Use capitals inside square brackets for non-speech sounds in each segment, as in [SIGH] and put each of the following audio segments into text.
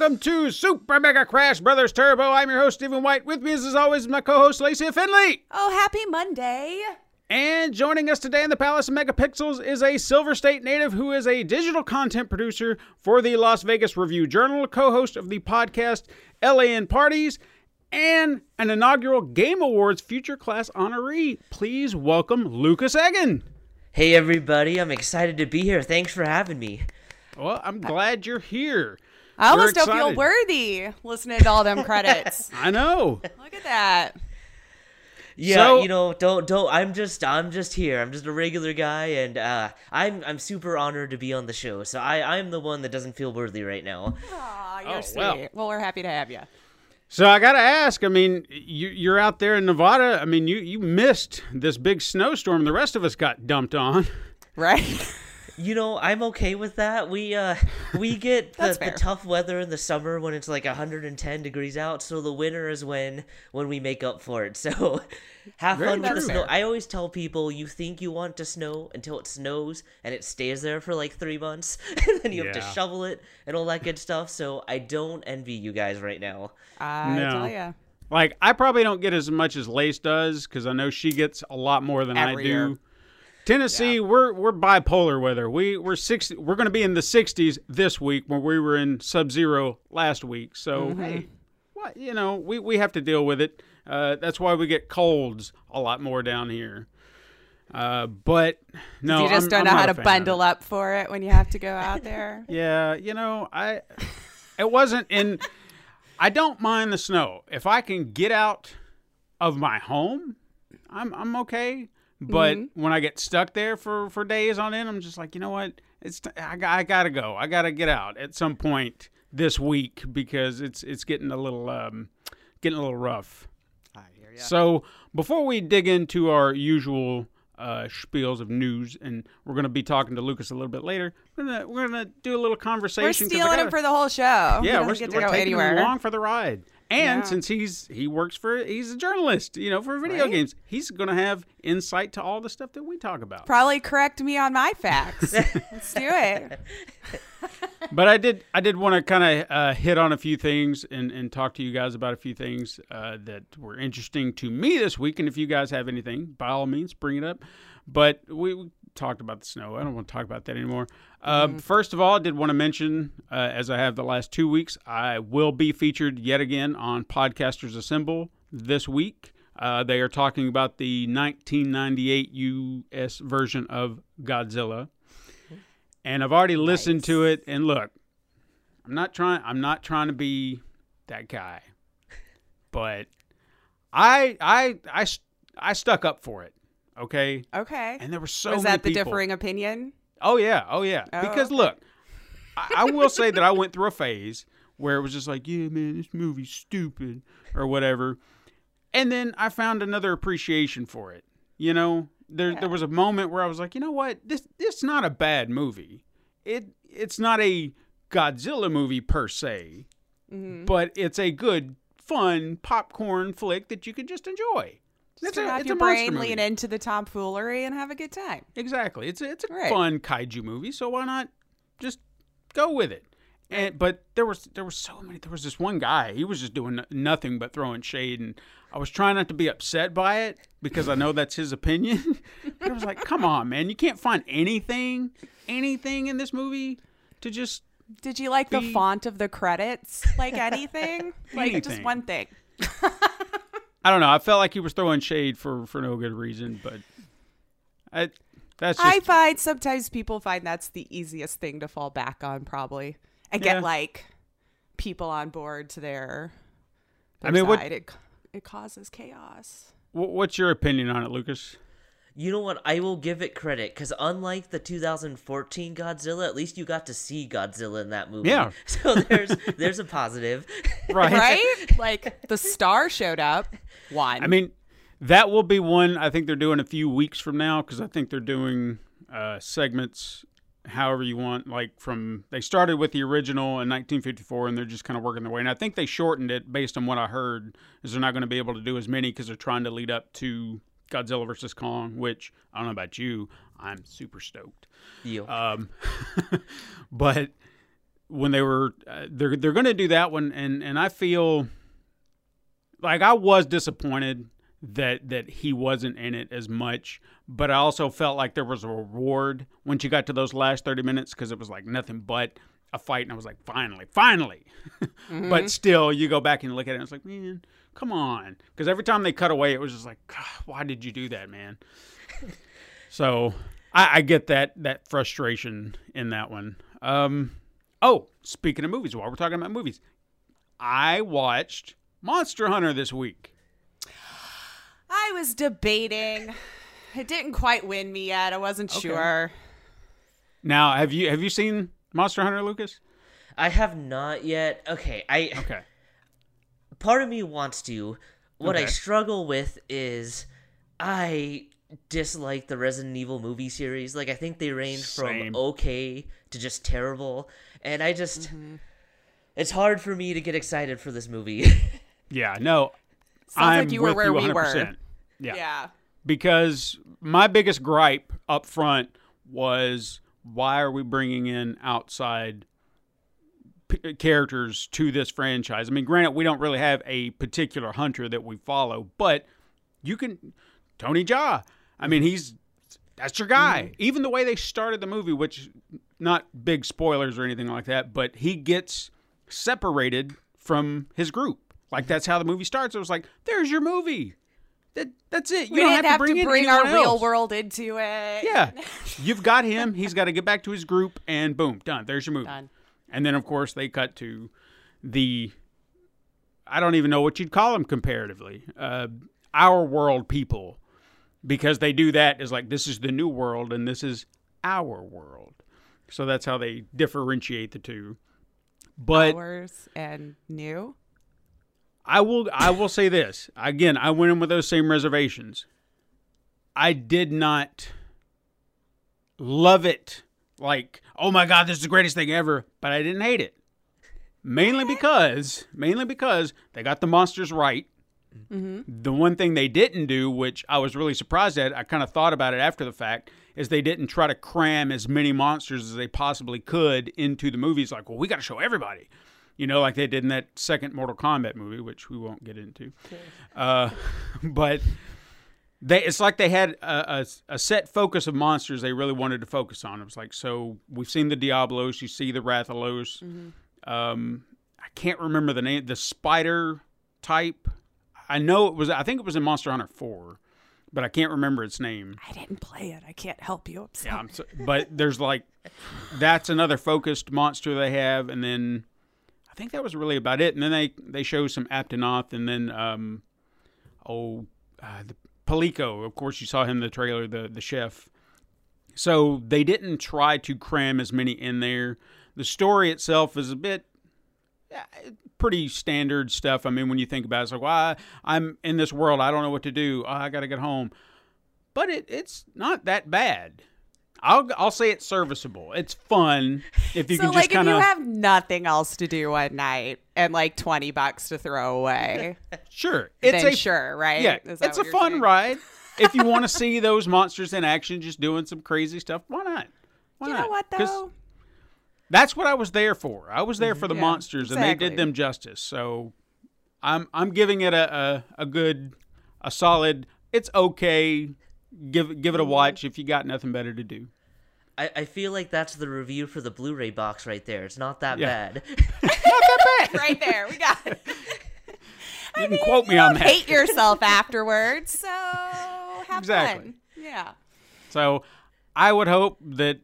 Welcome to Super Mega Crash Brothers Turbo. I'm your host, Stephen White. With me, as always, my co-host, Lacey Finley. Oh, happy Monday. And joining us today in the Palace of Megapixels is a Silver State native who is a digital content producer for the Las Vegas Review Journal, co-host of the podcast LAN Parties, and an inaugural Game Awards Future Class honoree. Please welcome Lucas Egan. Hey everybody, I'm excited to be here. Thanks for having me. Well, I'm glad you're here. I We're almost don't feel worthy listening to all them credits. [LAUGHS] I know. Look at that. Yeah, So- you know, don't don't I'm just I'm just here. I'm just a regular guy and uh I'm I'm super honored to be on the show. So I I'm the one that doesn't feel worthy right now. Aw, you're Oh, sweet. well. Well. we're happy to have you. So I got to ask. I mean, you, you're out there in Nevada. I mean, you you missed this big snowstorm. The rest of us got dumped on. Right? [LAUGHS] You know, I'm okay with that. We uh [LAUGHS] we get the, the tough weather in the summer when it's like 110 degrees out, so the winter is when when we make up for it. [LAUGHS] So have Very fun with the snow. I always tell people you think you want to snow until it snows and it stays there for like 3 months [LAUGHS] and then you have to shovel it and all that good stuff. So I don't envy you guys right now. I No. tell ya. Like I probably don't get as much as Lace does because I know she gets a lot more than I do. year. Tennessee, we're we're bipolar weather. We we're six. We're going to be in the 60s this week, when we were in sub-zero last week. So Mm-hmm. hey, what you know, we we have to deal with it. Uh, that's why we get colds a lot more down here. Uh, but no, you just I'm- don't I'm know how to bundle up for it when you have to go out there. [LAUGHS] Yeah, you know, I it wasn't in I don't mind the snow. If I can get out of my home, I'm I'm okay. But Mm-hmm. when I get stuck there for for days on end, I'm just like, you know what? It's t- I, got- I got to go. I got to get out at some point this week because it's it's getting a little um getting a little rough. I hear ya. So before we dig into our usual uh, spiels of news, and we're going to be talking to Lucas a little bit later, we're gonna we're gonna do a little conversation. We're stealing him gotta- for the whole show. Yeah, we're, get to we're go taking him along for the ride. And Yeah. since he's he works for he's a journalist, you know, for video Right. games, he's going to have insight to all the stuff that we talk about. Probably correct me on my facts. [LAUGHS] Let's do it. [LAUGHS] but I did I did want to kind of uh, hit on a few things and, and talk to you guys about a few things uh, that were interesting to me this week. And if you guys have anything, by all means, bring it up. But we, we talked about the snow. I don't want to talk about that anymore. Uh, First of all, I did want to mention, uh, as I have the last two weeks, I will be featured yet again on Podcasters Assemble this week. Uh, they are talking about the 1998 U.S. version of Godzilla and I've already listened to it. And look, I'm not trying. I'm not trying to be that guy, but I I I I stuck up for it. Okay, Okay. and there were so Was that the people. differing opinion? Oh yeah, oh yeah. Oh, because okay. look, I, I will say that I went through a phase where it was just like, yeah, man, this movie's stupid or whatever, and then I found another appreciation for it. You know, there there was a moment where I was like, you know what, this this is not a bad movie. It it's not a Godzilla movie per se, Mm-hmm. but it's a good, fun popcorn flick that you could just enjoy. Just It's a, it's your a brain movie. lean into the tomfoolery and have a good time. Exactly. It's a, it's a Right. fun kaiju movie, so why not just go with it? And but there was there was so many. There was this one guy. He was just doing nothing but throwing shade, and I was trying not to be upset by it because I know that's his opinion. [LAUGHS] but I was like, come on, man, you can't find anything, anything in this movie to just Did you like the font of the credits? Like anything? [LAUGHS] like just one thing. [LAUGHS] I don't know. I felt like he was throwing shade for for no good reason, but I That's just I find sometimes people find that's the easiest thing to fall back on, probably, and get like people on board to their. their I mean, what- It, it causes chaos. what's your opinion on it, Lucas? You know what? I will give it credit because unlike the 2014 Godzilla, at least you got to see Godzilla in that movie. Yeah. [LAUGHS] So there's [LAUGHS] there's a positive. Right. Right? [LAUGHS] like the star showed up. One. I mean, that will be one I think they're doing a few weeks from now because I think they're doing uh, segments however you want. Like from they started with the original in 1954 and they're just kind of working their way. And I think they shortened it based on what I heard is they're not going to be able to do as many because they're trying to lead up to Godzilla versus Kong, which I don't know about you, I'm super stoked. Yo. Um, [LAUGHS] but when they were, uh, they're they're going to do that one, and and I feel like I was disappointed that that he wasn't in it as much, but I also felt like there was a reward once you got to those last thirty minutes because it was like nothing but a fight, and I was like, finally, finally. [LAUGHS] But still, you go back and look at it, and it's like, man, come on, because every time they cut away, it was just like, why did you do that, man? [LAUGHS] So I, I get that that frustration in that one. Um, oh, speaking of movies, while we're talking about movies, I watched Monster Hunter this week. I was debating. It didn't quite win me yet. I wasn't sure. Now, have you have you seen Monster Hunter, Lucas? I have not yet. Okay, I Okay. part of me wants to. What I struggle with is I dislike the Resident Evil movie series. Like I think they range Same. from okay to just terrible, and I just Mm-hmm. it's hard for me to get excited for this movie. [LAUGHS] Yeah, no. Sounds I'm like you were with where you we were. 100%. Yeah. Yeah. because my biggest gripe up front was why are we bringing in outside p- uh, characters to this franchise? I mean, granted, we don't really have a particular hunter that we follow, but you can Tony Jaa. I mean, he's that's your guy. Mm-hmm. Even the way they started the movie, which not big spoilers or anything like that, but he gets separated from his group. Like mm-hmm. that's how the movie starts. It was like, there's your movie. That that's it. You we don't didn't have to bring, in our anyone real world into it. Yeah, [LAUGHS] you've got him. He's got to get back to his group, and boom, done. There's your movie. Done. And then, of course, they cut to the. I don't even know what you'd call them comparatively. Uh, our world people, because they do that is like this is the new world and this is our world. So that's how they differentiate the two. But Hours and new. I will I will say this. Again, I went in with those same reservations. I did not love it like, oh my god, this is the greatest thing ever, but I didn't hate it. Mainly because mainly because they got the monsters right. Mm-hmm. The one thing they didn't do, which I was really surprised at, I kind of thought about it after the fact, is they didn't try to cram as many monsters as they possibly could into the movies. Like, well, we got to show everybody, you know, like they did in that second Mortal Kombat movie, which we won't get into. Uh, [LAUGHS] but they, it's like they had a, a, a set focus of monsters they really wanted to focus on. It was like, so we've seen the Diablos, you see the Rathalos. Um, I can't remember the name, the spider type. I know it was. I think it was in Monster Hunter Four, but I can't remember its name. I didn't play it. I can't help you. I'm sorry. Yeah, I'm so, but there's like that's another focused monster they have, and then think that was really about it. And then they they show some Aptonoth, and then um, oh, uh, the Palico. Of course, you saw him in the trailer, the the chef. So they didn't try to cram as many in there. The story itself is a bit yeah, pretty standard stuff. I mean, when you think about it, it's like, well, I, I'm in this world. I don't know what to do. Oh, I got to get home. But it, it's not that bad. I'll I'll say it's serviceable. It's fun if you so can like just kind if you of have nothing else to do one night and like 20 bucks to throw away [LAUGHS] sure. It's a sure right yeah. It's a fun saying? ride. [LAUGHS] if you want to see those monsters in action, just doing some crazy stuff, why not? Why you not? know what though That's what I was there for. I was there mm-hmm. for the Yeah, monsters, and they did them justice. So, I'm I'm giving it a, a, a good, a solid. It's okay. Give give it a Mm-hmm. watch if you got nothing better to do. I, I feel like that's the review for the Blu-ray box right there. It's not that Yeah. bad. [LAUGHS] [LAUGHS] right there we got it [LAUGHS] You can quote me on that. hate yourself afterwards so have Exactly. fun yeah So, I would hope that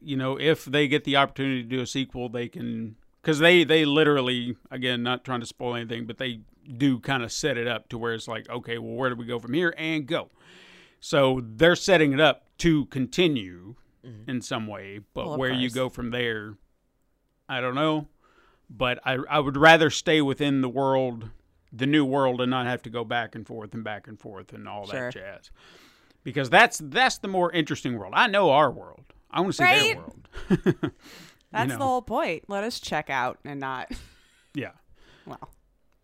you know if they get the opportunity to do a sequel, they can because they they literally again not trying to spoil anything, but they do kind of set it up to where it's like okay, well where do we go from here and go. So they're setting it up to continue mm-hmm. in some way, but Well, where you go from there, I don't know. But I I would rather stay within the world, the new world, and not have to go back and forth and back and forth and all Sure. that jazz because that's that's the more interesting world. I know our world. I want to see their world. [LAUGHS] That's know. the whole point. Let us check out and not. [LAUGHS] yeah. Well.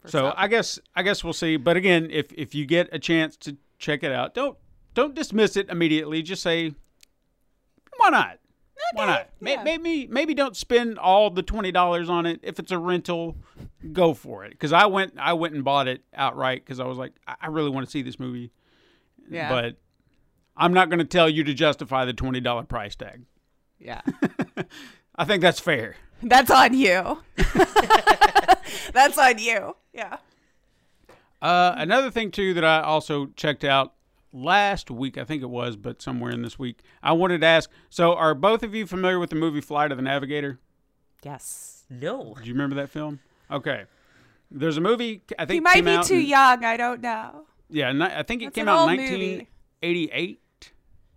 So some. I guess I guess we'll see. But again, if if you get a chance to check it out, don't don't dismiss it immediately. Just say, why not? Why not? Yeah. Maybe maybe don't spend all the twenty dollars on it. If it's a rental, go for it. Because I went I went and bought it outright because I was like I I really want to see this movie. yeah. But I'm not going to tell you to justify the twenty dollar price tag. yeah. [LAUGHS] I think that's fair. That's on you. [LAUGHS] That's on you. Yeah. Uh, another thing too that I also checked out last week, I think it was, but somewhere in this week, I wanted to ask. So, are both of you familiar with the movie Flight of the Navigator? Yes. No. Do you remember that film? Okay. There's a movie. I think He might be too in- young. I don't know. Yeah, I think it That's came out in old movie. 1988.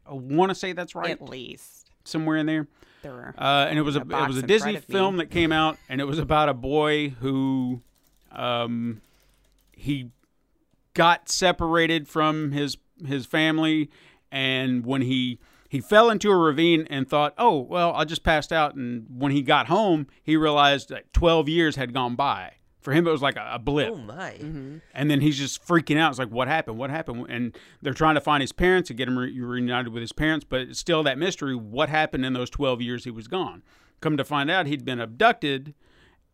I want to say that's right, At least. somewhere in there. There were. Uh, and it was a a it was a Disney front of me. film that came out, and it was about a boy who, um, he got separated from his his family, and when he he fell into a ravine and thought, oh well, I just passed out, and when he got home, he realized that twelve years had gone by. For him, it was like a, a blip. Oh my. Mm-hmm. And then he's just freaking out. It's like, what happened? What happened? And they're trying to find his parents and get him re- reunited with his parents, but it's still that mystery. What happened in those 12 years he was gone? Come to find out, he'd been abducted.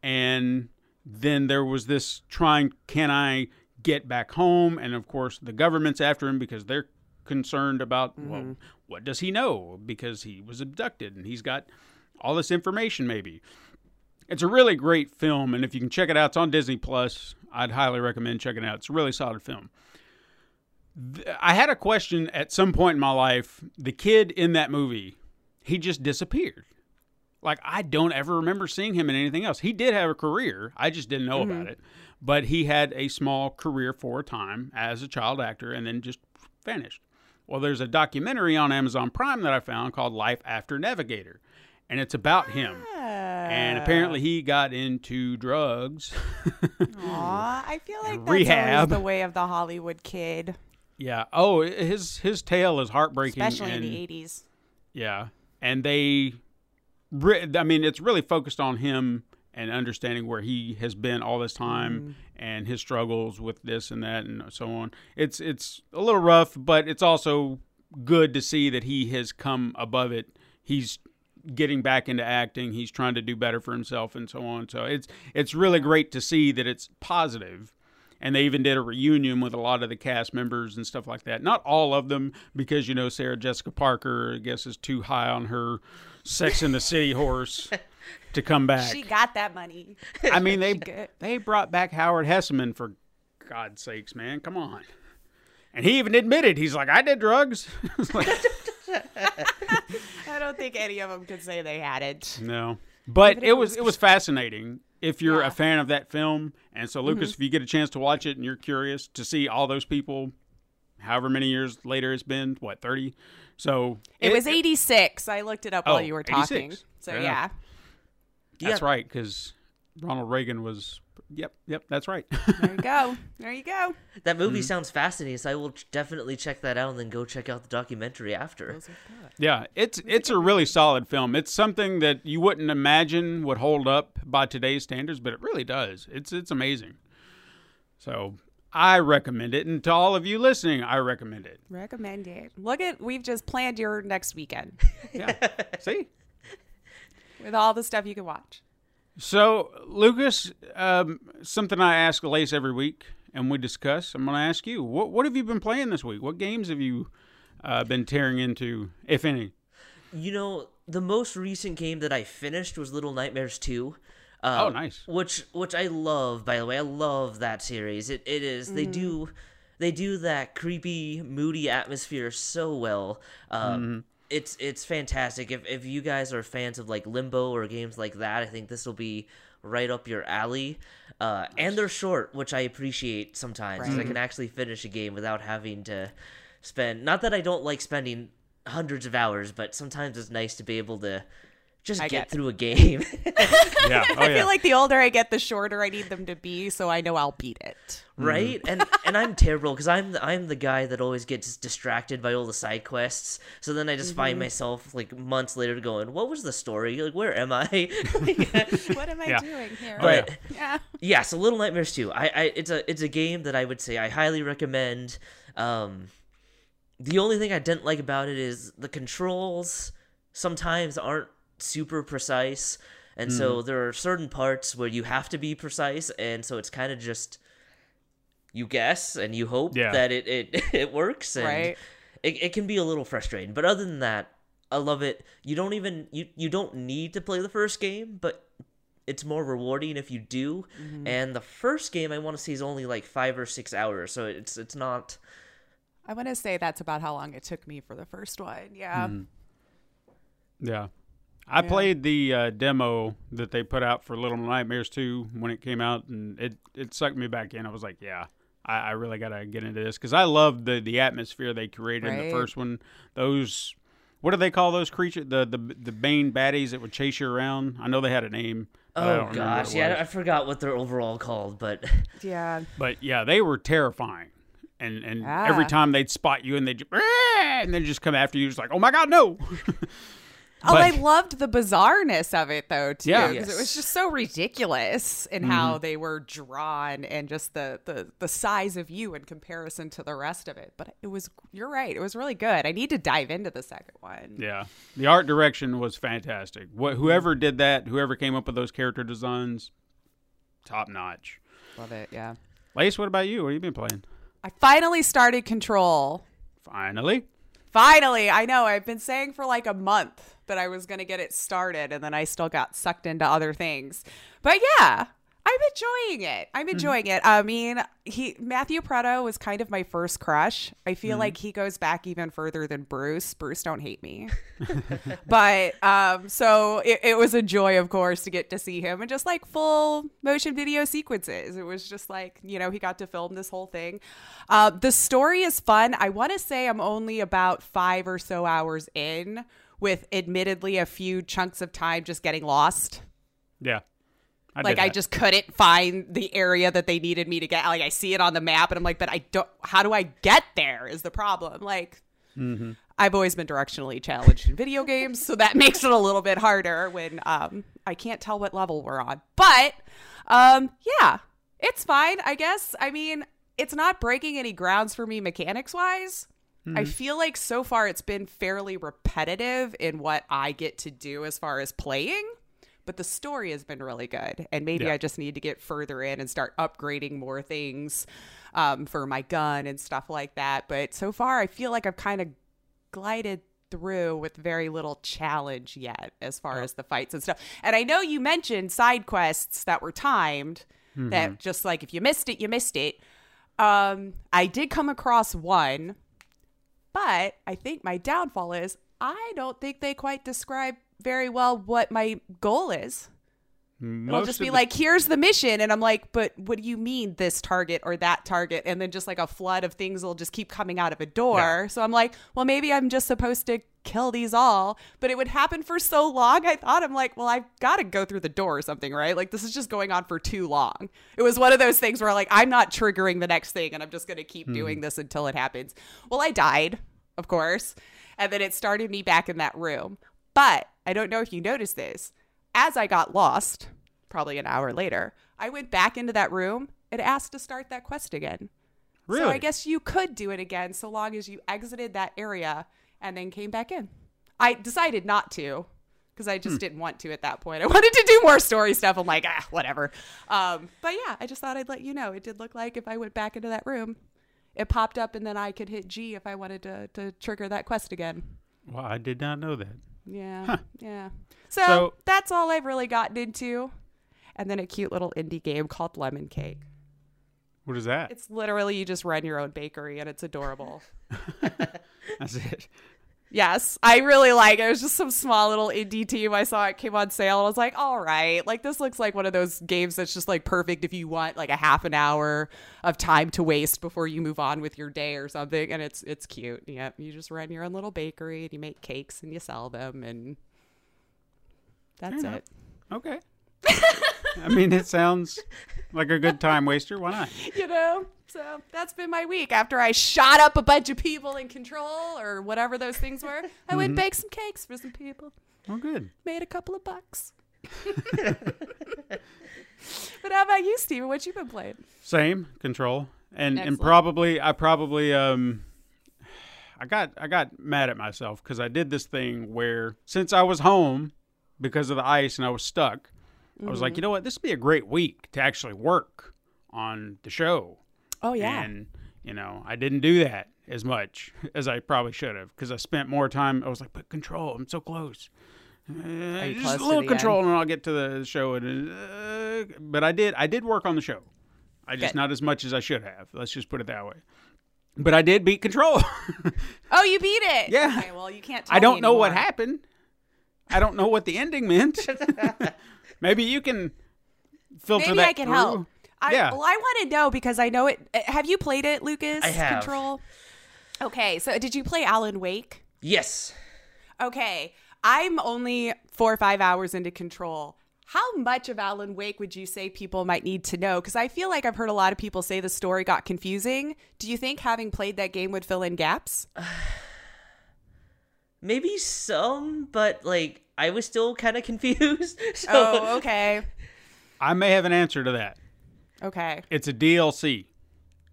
And then there was this trying, can I get back home? And of course, the government's after him because they're concerned about, well, mm-hmm. what does he know? Because he was abducted and he's got all this information, maybe. It's a really great film, and if you can check it out, it's on Disney Plus. I'd highly recommend checking it out. It's a really solid film. I had a question at some point in my life. The kid in that movie, he just disappeared. Like I don't ever remember seeing him in anything else. He did have a career. I just didn't know about mm-hmm. it. But he had a small career for a time as a child actor and then just vanished. Well, there's a documentary on Amazon Prime that I found called Life After Navigator, and it's about him. And apparently ah. he got into drugs. Aw, I feel [LAUGHS] like that's Rehab. the way of the Hollywood kid, yeah. Oh, his his tale is heartbreaking. especially in the '80s. Yeah, and they, I mean, it's really focused on him and understanding where he has been all this time mm-hmm. and his struggles with this and that and so on. It's it's a little rough, but it's also good to see that he has come above it. He's getting back into acting. He's trying to do better for himself and so on. So it's it's really great to see that it's positive. And they even did a reunion with a lot of the cast members and stuff like that. Not all of them, because you know Sarah Jessica Parker, I guess, is too high on her Sex in the City horse to come [LAUGHS] back. She got that money. I mean, [LAUGHS] they they brought back Howard Hesseman for God's sakes, man. Come on. And he even admitted he's like, I did drugs. [LAUGHS] Like, I don't think any of them could say they had it. no, but it was it was fascinating if you're Yeah. a fan of that film. And so, Lucas, mm-hmm. if you get a chance to watch it and you're curious to see all those people, however many years later it's been, what thirty? So It, was '86. I looked it up while Oh, you were 86. talking. So Fair yeah. That's Yeah. right, because Ronald Reagan was. Yep, yep, that's right. there you go. [LAUGHS] There you go. That movie Mm-hmm. sounds fascinating, so I will definitely check that out and then go check out the documentary after. Yeah, it's it's a really solid film. It's something that you wouldn't imagine would hold up by today's standards, but it really does. It's it's amazing. So I recommend it, and to all of you listening, I recommend it. Recommend it. Look at we've just planned your next weekend Yeah, [LAUGHS] see. with all the stuff you can watch. So Lucas, um, something I ask Lace every week, and we discuss. I'm going to ask you, what what have you been playing this week? What games have you uh, been tearing into, if any? You know, the most recent game that I finished was Little Nightmares 2. Uh, Oh, nice. Which which I love, by the way. I love that series. It it is- They do they do that creepy, moody atmosphere so well. Um, it's it's fantastic. If if you guys are fans of like Limbo or games like that, I think this will be right up your alley. Uh, and they're short, which I appreciate sometimes. 'cause I can actually finish a game without having to spend. Not that I don't like spending hundreds of hours, but sometimes it's nice to be able to just I get get- through a game. [LAUGHS] [LAUGHS] Yeah. [LAUGHS] Oh, I yeah. feel like the older I get, the shorter I need them to be, so I know I'll beat it. right and and i'm terrible because i'm the, i'm the guy that always gets distracted by all the side quests so then i just Mm-hmm. find myself like months later going what was the story like where am i What am I Yeah. doing here? but yeah. yeah so little nightmares 2 I, I it's a it's a game that i would say i highly recommend um the only thing i didn't like about it is the controls sometimes aren't super precise and so Mm-hmm. there are certain parts where you have to be precise and so it's kind of just you guess and you hope Yeah. that it it, [LAUGHS] it works and Right. it, it can be a little frustrating but other than that i love it you don't even you you don't need to play the first game but it's more rewarding if you do and the first game i want to say is only like five or six hours so it's it's not I want to say that's about how long it took me for the first one. Yeah. Yeah. I played the uh, demo that they put out for Little Nightmares 2 when it came out, and it, it sucked me back in. I was like, yeah, I, I really got to get into this because I love the, the atmosphere they created in the first one. Those, what do they call those creatures? The, the the Bane baddies that would chase you around? I know they had a name. but I don't oh gosh yeah. I, I forgot what they're overall called but [LAUGHS] Yeah. But yeah, they were terrifying. And and Ah. every time they'd spot you and they'd and then just come after you, it's like, oh my god, no! [LAUGHS] Oh, I loved the bizarreness of it though too, Yeah. because it was just so ridiculous in Mm-hmm. how they were drawn and just the, the the size of you in comparison to the rest of it. But it was, you're right, it was really good. I need to dive into the second one. Yeah, the art direction was fantastic. What whoever did that, whoever came up with those character designs, top notch. Love it. Yeah. Lace, what about you? What have you been playing? I finally started Control. Finally, Finally, I know. I've been saying for like a month that I was going to get it started, and then I still got sucked into other things. But yeah, I'm enjoying it. I'm enjoying it. I mean, he Matthew Porretta was kind of my first crush. I feel like he goes back even further than Bruce. Bruce, don't hate me. [LAUGHS] [LAUGHS] but um, so it, it was a joy, of course, to get to see him and just like full motion video sequences. It was just like you know he got to film this whole thing. Uh, the story is fun. I want to say I'm only about five or so hours in, with admittedly a few chunks of time just getting lost. yeah, I Like I just couldn't find the area that they needed me to get. Like I see it on the map, and I'm like, but I don't. How do I get there? Is the problem? Like, I've always been directionally challenged in video games, so that [LAUGHS] makes it a little bit harder when um I can't tell what level we're on. But um yeah, it's fine. I guess. I mean, it's not breaking any grounds for me mechanics wise. I feel like so far it's been fairly repetitive in what I get to do as far as playing but the story has been really good. And maybe Yeah. i just need to get further in and start upgrading more things um, for my gun and stuff like that. But so far i feel like i've kind of glided through with very little challenge yet as far as the fights and stuff. And i know you mentioned side quests that were timed that just like if you missed it you missed it. Um, i did come across one but I think my downfall is I don't think they quite describe very well what my goal is. It'll just be the- like, here's the mission. And I'm like, but what do you mean this target or that target? And then just like a flood of things will just keep coming out of a door. Yeah. So I'm like, well, maybe I'm just supposed to kill these all. But it would happen for so long. I thought, I'm like, well, I've got to go through the door or something, right? Like, this is just going on for too long. It was one of those things where, like, I'm not triggering the next thing and I'm just going to keep doing this until it happens. Well, I died, of course. And then it started me back in that room. But I don't know if you noticed this. As I got lost, probably an hour later, I went back into that room. and asked to start that quest again. Really? So I guess you could do it again so long as you exited that area and then came back in. I decided not to because I just didn't want to at that point. I [LAUGHS] wanted to do more story stuff. I'm like, ah, whatever. Um, but yeah, I just thought I'd let you know. It did look like if I went back into that room, it popped up and then I could hit G if I wanted to, to trigger that quest again. Well, I did not know that. Yeah. Yeah. So, So- that's all I've really gotten into. And then a cute little indie game called Lemon Cake. What is that? It's literally you just run your own bakery and it's adorable. [LAUGHS] That's it. Yes, I really like it. It was just some small little indie team I saw it came on sale. And I was like, all right, like this looks like one of those games that's just like perfect if you want like a half an hour of time to waste before you move on with your day or something. And it's it's cute. Yeah, you just run your own little bakery and you make cakes and you sell them and that's it. Okay. [LAUGHS] I mean, it sounds like a good time waster. Why not? [LAUGHS] You know. So that's been my week. After I shot up a bunch of people in control or whatever those things were, I went and baked some cakes for some people. Well, good. made a couple of bucks. [LAUGHS] [LAUGHS] but how about you, Steven? What you been playing? Same control, and and probably I probably um, [SIGHS] I got I got mad at myself because I did this thing where since I was home because of the ice and I was stuck, I was Mm-hmm. like, you know what, this would be a great week to actually work on the show. Oh yeah. And, you know, I didn't do that as much [LAUGHS] as I probably should have because I spent more time. I was like, but control, I'm so close. Uh, just close a little control end? and I'll get to the show. And, uh, but I did, I did work on the show. I just Good. not as much as I should have. Let's just put it that way. But I did beat control. [LAUGHS] oh, you beat it. Yeah. Okay, well, you can't. I don't know what happened. I don't know what the ending meant. [LAUGHS] Maybe you can filter Maybe that I can through. help. I, Yeah. Well, I want to know because I know it. uh, Have you played it, Lucas? I have. Control. Okay, so did you play Alan Wake? Yes. Okay, I'm only four or five hours into Control. How much of Alan Wake would you say people might need to know? Because I feel like I've heard a lot of people say the story got confusing. Do you think having played that game would fill in gaps? [SIGHS] Maybe some, but like I was still kind of [LAUGHS] confused. So Oh, okay. [LAUGHS] I may have an answer to that. Okay. It's a DLC.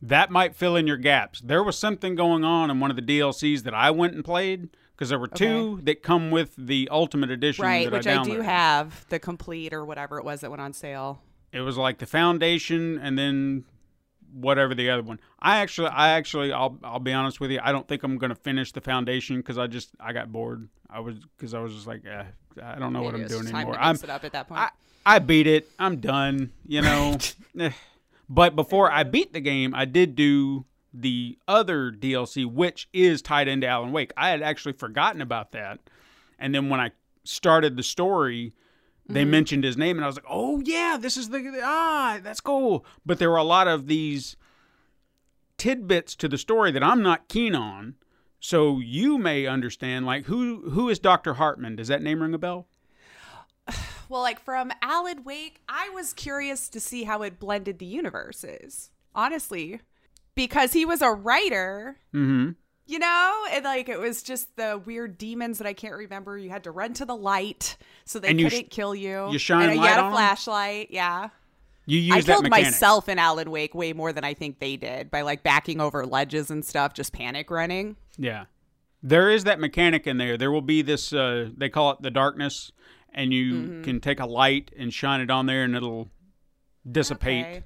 That might fill in your gaps. There was something going on in one of the DLCs that I went and played because there were two that come with the Ultimate Edition. Right, which I, I, do have the complete or whatever it was that went on sale. It was like the Foundation and then whatever the other one. I actually, I actually, I'll, I'll be honest with you. I don't think I'm gonna finish the Foundation because I just, I got bored. I was, because I was just like, eh, I don't know what I'm doing anymore. I'm, it up at that point. I, I beat it. I'm done. You know. [LAUGHS] Eh. but before I beat the game, I did do the other DLC, which is tied into Alan Wake. I had actually forgotten about that, and then when I started the story, they mentioned his name, and I was like, "Oh yeah, this is the ah, that's cool." But there were a lot of these tidbits to the story that I'm not keen on. So you may understand, like who who is Doctor Hartman? Does that name ring a bell? [SIGHS] [SIGHS] [SIGHS] well, like from Alan Wake, I was curious to see how it blended the universes. Honestly, because he was a writer, Mm-hmm. you know, and like it was just the weird demons that I can't remember. You had to run to the light so they And you sh- couldn't kill you. you shine and light you had on flashlight. Yeah. You use I killed myself in Alan Wake way more than I think they did by like backing over ledges and stuff, just panic running. Yeah. There is that mechanic in there. There will be this uh they call it the darkness and you Mm-hmm. can take a light and shine it on there and it'll dissipate. Okay.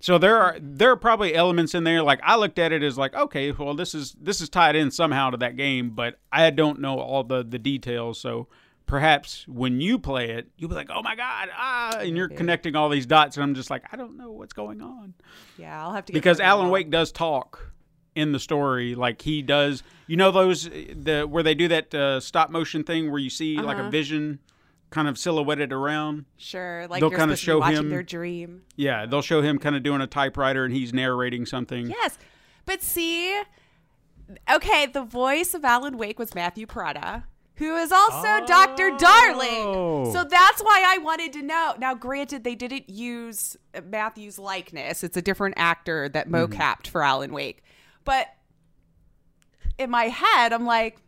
So there are there are probably elements in there like I looked at it as like okay, well this is this is tied in somehow to that game, but I don't know all the the details, so perhaps when you play it, you'll be like, "Oh my god, ah," and you're connecting all these dots and I'm just like, "I don't know what's going on." Yeah, I'll have to get because Alan. Wake does talk in the story, like he does. You know those the where they do that uh, stop motion thing where you see like Uh-huh. a vision kind of silhouetted around. Sure, like They'll you're kinda supposed to be show watching him- their dream. Yeah, they'll show him kind of doing a typewriter and he's narrating something. Yes, but see, okay, the voice of Alan Wake was Matthew Porretta, who is also Doctor Oh. Darling. So that's why I wanted to know. Now, granted, they didn't use Matthew's likeness; it's a different actor that Mm-hmm. mocapped for Alan Wake, but in my head, I'm like.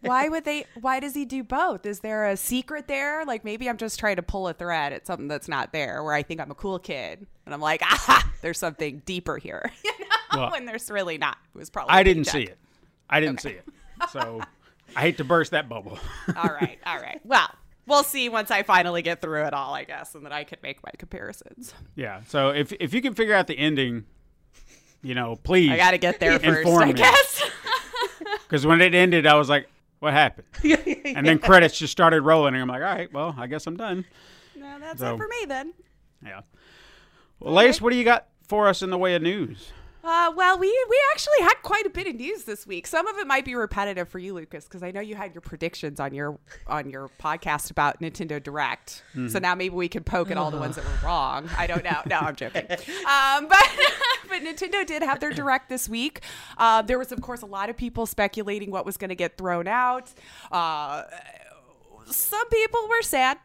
Why would they why does he do both is there a secret there like maybe i'm just trying to pull a thread at something that's not there where i think i'm a cool kid and i'm like [LAUGHS] aha there's something deeper here [LAUGHS] you know Well, when there's really not it was probably I didn't see it. I didn't see it. So I hate to burst that bubble. [LAUGHS] all right all right well we'll see once i finally get through it all i guess and then i can make my comparisons yeah. So if if you can figure out the ending, you know, please. i gotta get there first i guess Because when it ended, I was like, "What happened?" [LAUGHS] And then credits just started rolling, and I'm like, "All right, well, I guess I'm done." no that's So- it for me then Yeah. Well, Lace, what do you got for us in the way of news? Uh, well, we we actually had quite a bit of news this week. Some of it might be repetitive for you, Lucas, because I know you had your predictions on your on your podcast about Nintendo Direct. So now maybe we can poke at all the ones that were wrong. I don't know. No, I'm joking. [LAUGHS] Um, but [LAUGHS] but Nintendo did have their Direct this week. Uh, there was, of course, a lot of people speculating what was going to get thrown out. Uh, some people were sad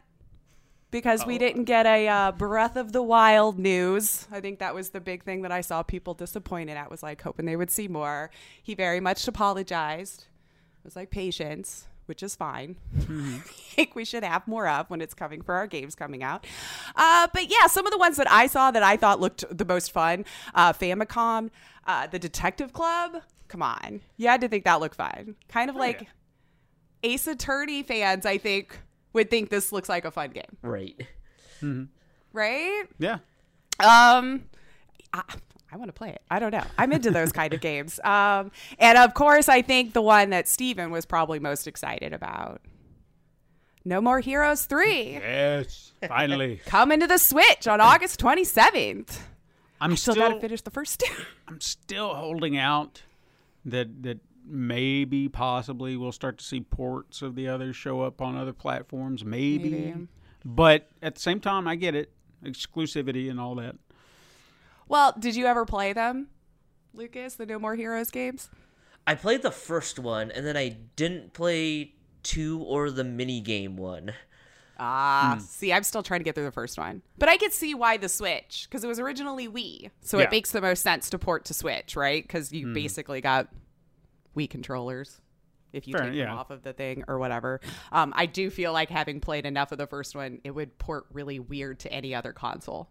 because we didn't get a uh, Breath of the Wild news. I think that was the big thing that I saw people disappointed at. Was like hoping they would see more. He very much apologized. It was like patience, which is fine. [LAUGHS] I think we should have more of when it's coming for our games coming out. Uh, but yeah, some of the ones that I saw that I thought looked the most fun, uh, Famicom, uh, the Detective Club. Come on, you had to think that looked fun. Kind of like Ace Attorney fans, I think, would think this looks like a fun game, Right. right? Yeah. Um, I, I want to play it. I don't know. I'm into those kind of games. Um, and of course, I think the one that Steven was probably most excited about. No More Heroes 3 Yes. Finally. [LAUGHS] coming to the Switch on August 27th. I'm Still, still, got to finish the first two. [LAUGHS] I'm still holding out that that maybe possibly we'll start to see ports of the others show up on other platforms. Maybe. Maybe. But at the same time, I get it. Exclusivity and all that. well, did you ever play them, Lucas, the No More Heroes games? I played the first one, and then I didn't play two or the mini game one. Ah, see, I'm still trying to get through the first one, but I could see why the Switch because it was originally Wii, so Yeah. it makes the most sense to port to Switch, right? Because you basically got Wii controllers if you Fair, take them off of the thing or whatever. Um, I do feel like having played enough of the first one, it would port really weird to any other console.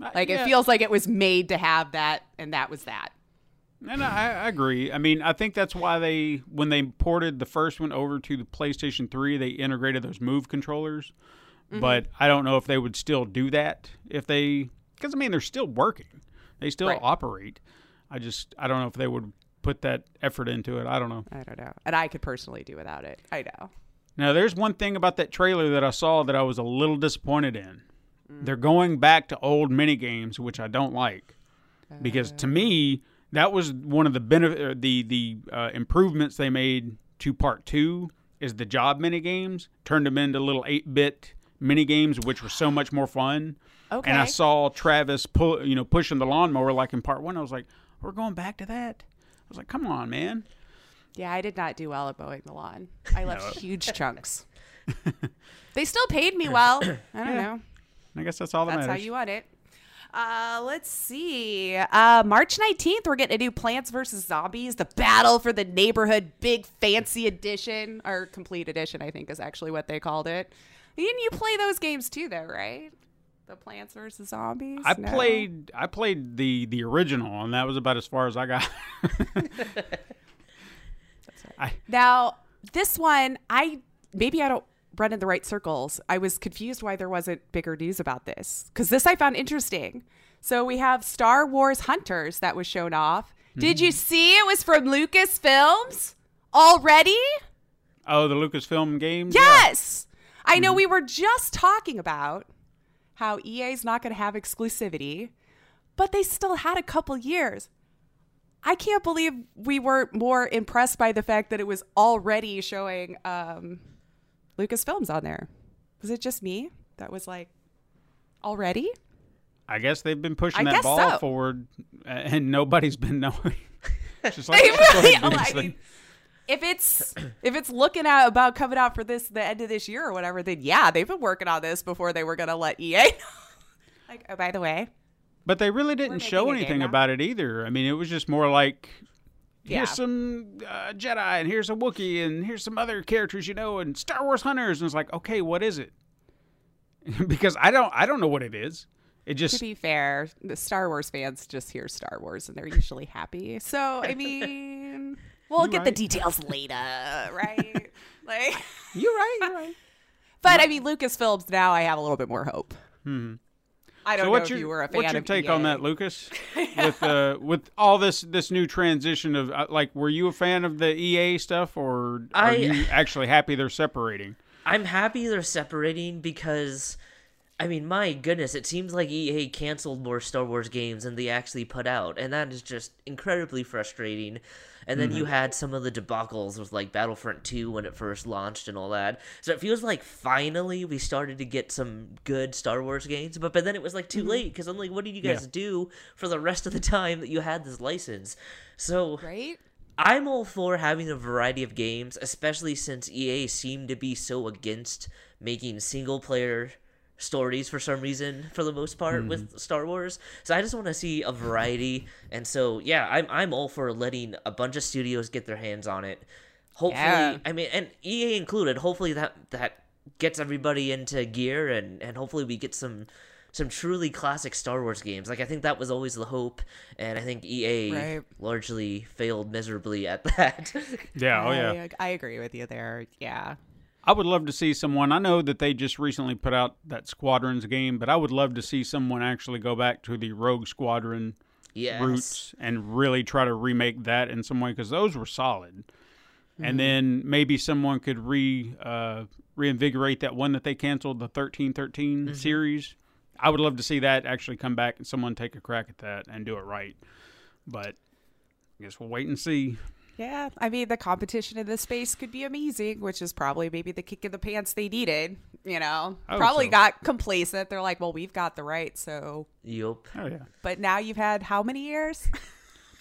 Like yeah. it feels like it was made to have that, and that was that. And I, I agree. I mean, I think that's why they, when they ported the first one over to the PlayStation 3, they integrated those Move controllers. Mm-hmm. But I don't know if they would still do that if they, because I mean, they're still working, they still Right. operate. I just, I don't know if they would put that effort into it. I don't know. I don't know, and I could personally do without it. I know. Now, there's one thing about that trailer that I saw that I was a little disappointed in. They're going back to old mini games, which I don't like, because to me that was one of the benefit, the the uh, improvements they made to Part Two is the job mini games turned them into little eight bit mini games, which were so much more fun. Okay. And I saw Travis pull, you know, pushing the lawnmower like in Part One. I was like, we're going back to that. I was like, come on, man. Yeah, I did not do well at mowing the lawn. I [LAUGHS] left huge chunks. [LAUGHS] they still paid me well. [COUGHS] I don't know. I guess that's all that matters. That's how you want it. Uh, let's see. Uh, March 19th, we're getting a new Plants vs. Zombies, the Battle for the Neighborhood Big Fancy Edition, or Complete Edition, I think is actually what they called it. Didn't you play those games too, though, right? The Plants vs. Zombies? I No? played I played the the original, and that was about as far as I got. [LAUGHS] I, Now, this one, I maybe I don't run in the right circles. I was confused why there wasn't bigger news about this because this I found interesting. So we have Star Wars Hunters that was shown off. Did you hmm. see it was from Lucasfilms already? oh, the Lucasfilm games. Yes. I know hmm. we were just talking about how EA's not going to have exclusivity, but they still had a couple years. I can't believe we weren't more impressed by the fact that it was already showing um, Lucasfilms on there. Was it just me that was like, already? I guess they've been pushing I that ball so. forward, and nobody's been knowing. [LAUGHS] Just like, They really- ahead and if it's [CLEARS THROAT] if it's looking at about coming out for this the end of this year or whatever, then yeah, they've been working on this before they were gonna let EA. [LAUGHS] know. like, oh, by the way, But they really didn't show anything about it either. I mean, it was just more like. Yeah. Here's some uh, Jedi, and here's a Wookiee, and here's some other characters you know, and Star Wars hunters. And it's like, okay, what is it? [LAUGHS] because I don't, I don't know what it is. It just to be fair, the Star Wars fans just hear Star Wars and they're usually happy. So I [LAUGHS] mean, we'll You're get the details later, [LAUGHS] right? like, [LAUGHS] you're right, you're right. but I mean, Lucasfilms now I have a little bit more hope. Hmm. I don't So know what's if your, you were a fan of that. what's your of take EA. on that, Lucas? [LAUGHS] with uh, with all this this new transition of uh, like, were you a fan of the EA stuff, or are I- you actually happy they're separating? I'm happy they're separating because I mean, my goodness, it seems like EA canceled more Star Wars games than they actually put out, and that is just incredibly frustrating. And then you mm-hmm. had some of the debacles with like Battlefront 2 when it first launched and all that. So it feels like finally we started to get some good Star Wars games, but, but then it was like too mm-hmm. late because I'm like, what did you guys Yeah. do for the rest of the time that you had this license? So Right? I'm all for having a variety of games, especially since EA seemed to be so against making single player stories for some reason for the most part with mm-hmm. Star Wars. So I just want to see a variety and so yeah, I'm I'm all for letting a bunch of studios get their hands on it. Hopefully, Yeah. I mean and EA included, hopefully that that gets everybody into gear and and hopefully we get some some truly classic Star Wars games. Like I think that was always the hope, and I think EA Right. largely failed miserably at [LAUGHS] that. Yeah, oh yeah. I, I agree with you there. Yeah. I would love to see someone. I know that they just recently put out that Squadrons game, but I would love to see someone actually go back to the Rogue Squadron yes. roots and really try to remake that in some way because those were solid. And then maybe someone could re uh, reinvigorate that one that they canceled, the thirteen series. I would love to see that actually come back and someone take a crack at that and do it right. But I guess we'll wait and see. Yeah, I mean the competition in this space could be amazing, which is probably maybe the kick in the pants they needed. You know, probably so. got complacent. They're like, well, we've got the right, so. Yup. Oh yeah. But now you've had how many years?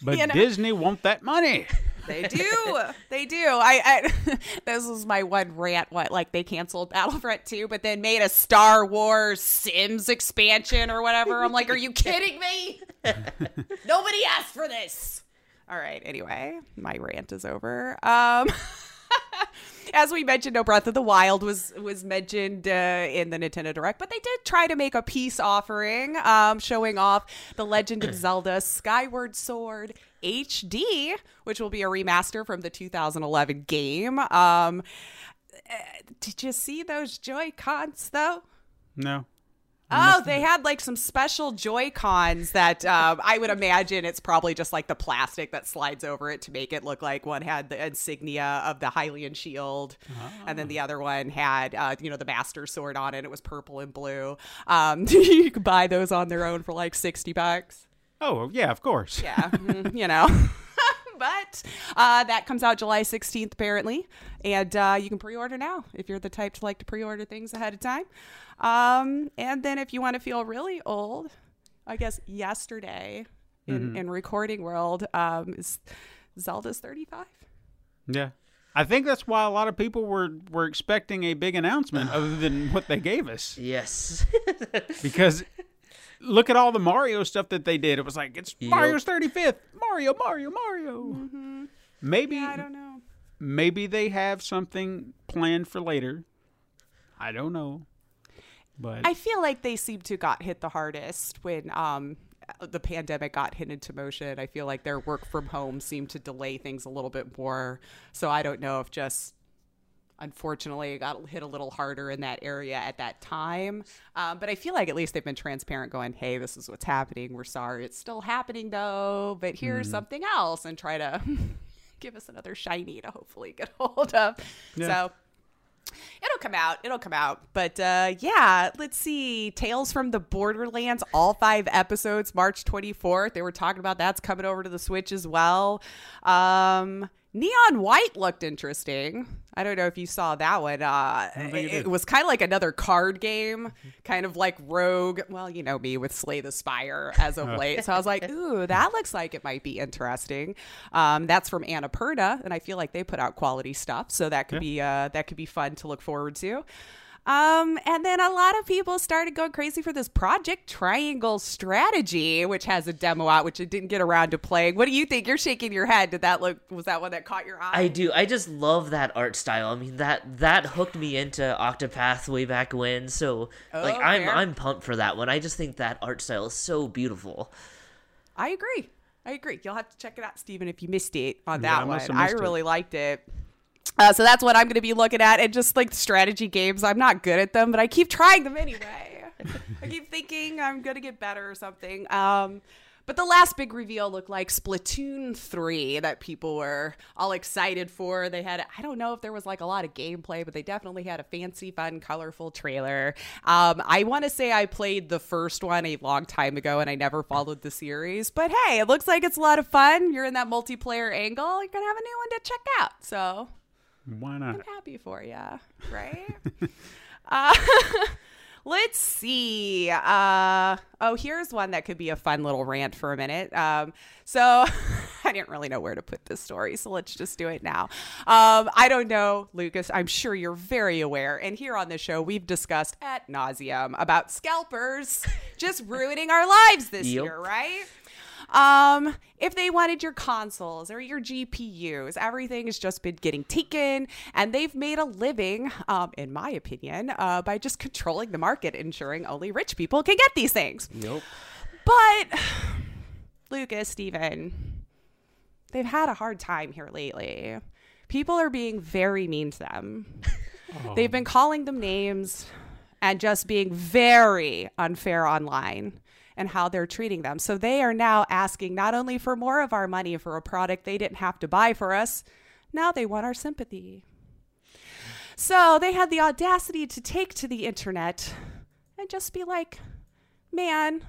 But [LAUGHS] You know? Disney want that money. [LAUGHS] They do. they do. I, I [LAUGHS] this was my one rant. What like they canceled Battlefront 2, but then made a Star Wars Sims expansion or whatever. I'm like, are you kidding me? Nobody asked for this. All right. Anyway, my rant is over. Um. [LAUGHS] As we mentioned, no Breath of the Wild was was mentioned uh, in the Nintendo Direct, but they did try to make a peace offering, um, showing off the Legend of [CLEARS THROAT] Zelda: Skyward Sword HD, which will be a remaster from the 2011 game. Um, uh, did you see those Joy Cons though? No. Oh, they had like some special Joy Cons that um, I would imagine it's probably just like the plastic that slides over it to make it look like one had the insignia of the Hylian shield, and then the other one had uh, you know the Master Sword on it. It was purple and blue. Um, [LAUGHS] you could buy those on their own for like sixty bucks. Oh yeah, of course. Yeah, mm, you know. [LAUGHS] but uh, that comes out July 16th, apparently. And uh, you can pre order now if you're the type to like to pre order things ahead of time. Um, and then if you want to feel really old, I guess yesterday in, in recording world um, is Zelda's 35. Yeah. I think that's why a lot of people were, were expecting a big announcement other than what they gave us. Yes. [LAUGHS] Because look at all the Mario stuff that they did. It was like, it's Mario's 35th. Mario, Mario, Mario. Maybe I don't know. maybe they have something planned for later. I don't know. But I feel like they seem to got hit the hardest when um the pandemic got hit into motion. I feel like their work from home seemed to delay things a little bit more. So I don't know if just unfortunately it got hit a little harder in that area at that time. Um, but I feel like at least they've been transparent, going, "Hey, this is what's happening. We're sorry, it's still happening though, but here's something else," and try to [LAUGHS] give us another shiny to hopefully get hold of. So It'll come out. It'll come out. But uh, yeah, let's see. Tales from the Borderlands, all five episodes, March 24th. They were talking about that's coming over to the Switch as well. Um, Neon White looked interesting. I don't know if you saw that one. Uh, think I it, was kind of like another card game, kind of like Rogue. Well, you know me with Slay the Spire as of late. So I was like, [LAUGHS] ooh, that looks like it might be interesting. Um, that's from Annapurna, and I feel like they put out quality stuff, so that could be uh, that could be fun to look forward to. Um, and then a lot of people started going crazy for this Project Triangle strategy, which has a demo out, which it didn't get around to playing. What do you think? You're shaking your head. Did that look? Was that one that caught your eye? I do. I just love that art style. I mean that that hooked me into Octopath way back when. So like Oh, I'm fair. I'm pumped for that one. I just think that art style is so beautiful. I agree. I agree. You'll have to check it out, Steven, if you missed it on Yeah, that I one. I missed it. really liked it. Uh, so that's what I'm going to be looking at. And just like strategy games, I'm not good at them, but I keep trying them anyway. [LAUGHS] I keep thinking I'm going to get better or something. Um, But the last big reveal looked like Splatoon 3 that people were all excited for. They had, I don't know if there was like a lot of gameplay, but they definitely had a fancy, fun, colorful trailer. Um, I want to say I played the first one a long time ago and I never followed the series. But hey, it looks like it's a lot of fun. You're in that multiplayer angle. You're going to have a new one to check out. So Why not? I'm happy for you, right? [LAUGHS] uh, [LAUGHS] let's see. Uh, oh, here's one that could be a fun little rant for a minute. Um, so [LAUGHS] I didn't really know where to put this story, so let's just do it now. Um, I don't know, Lucas. I'm sure you're very aware, and here on the show we've discussed at nauseum about scalpers just ruining our lives this Yep. year, right? Um, if they wanted your consoles or your GPUs, everything has just been getting taken, and they've made a living, um, in my opinion, uh, by just controlling the market, ensuring only rich people can get these things. Yep. But Lucas, Steven, they've had a hard time here lately. People are being very mean to them. [LAUGHS] They've been calling them names and just being very unfair online and how they're treating them. So they are now asking not only for more of our money for a product they didn't have to buy for us, now they want our sympathy. So they had the audacity to take to the internet and just be like, man,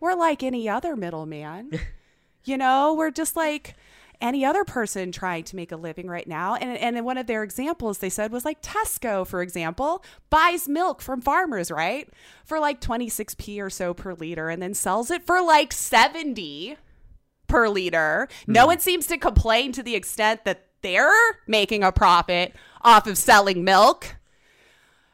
we're like any other middleman. [LAUGHS] you know, we're just like any other person trying to make a living right now. And, and one of their examples they said was like Tesco, for example, buys milk from farmers, right? For like 26p or so per liter and then sells it for like 70 per liter. No hmm. one seems to complain to the extent that they're making a profit off of selling milk.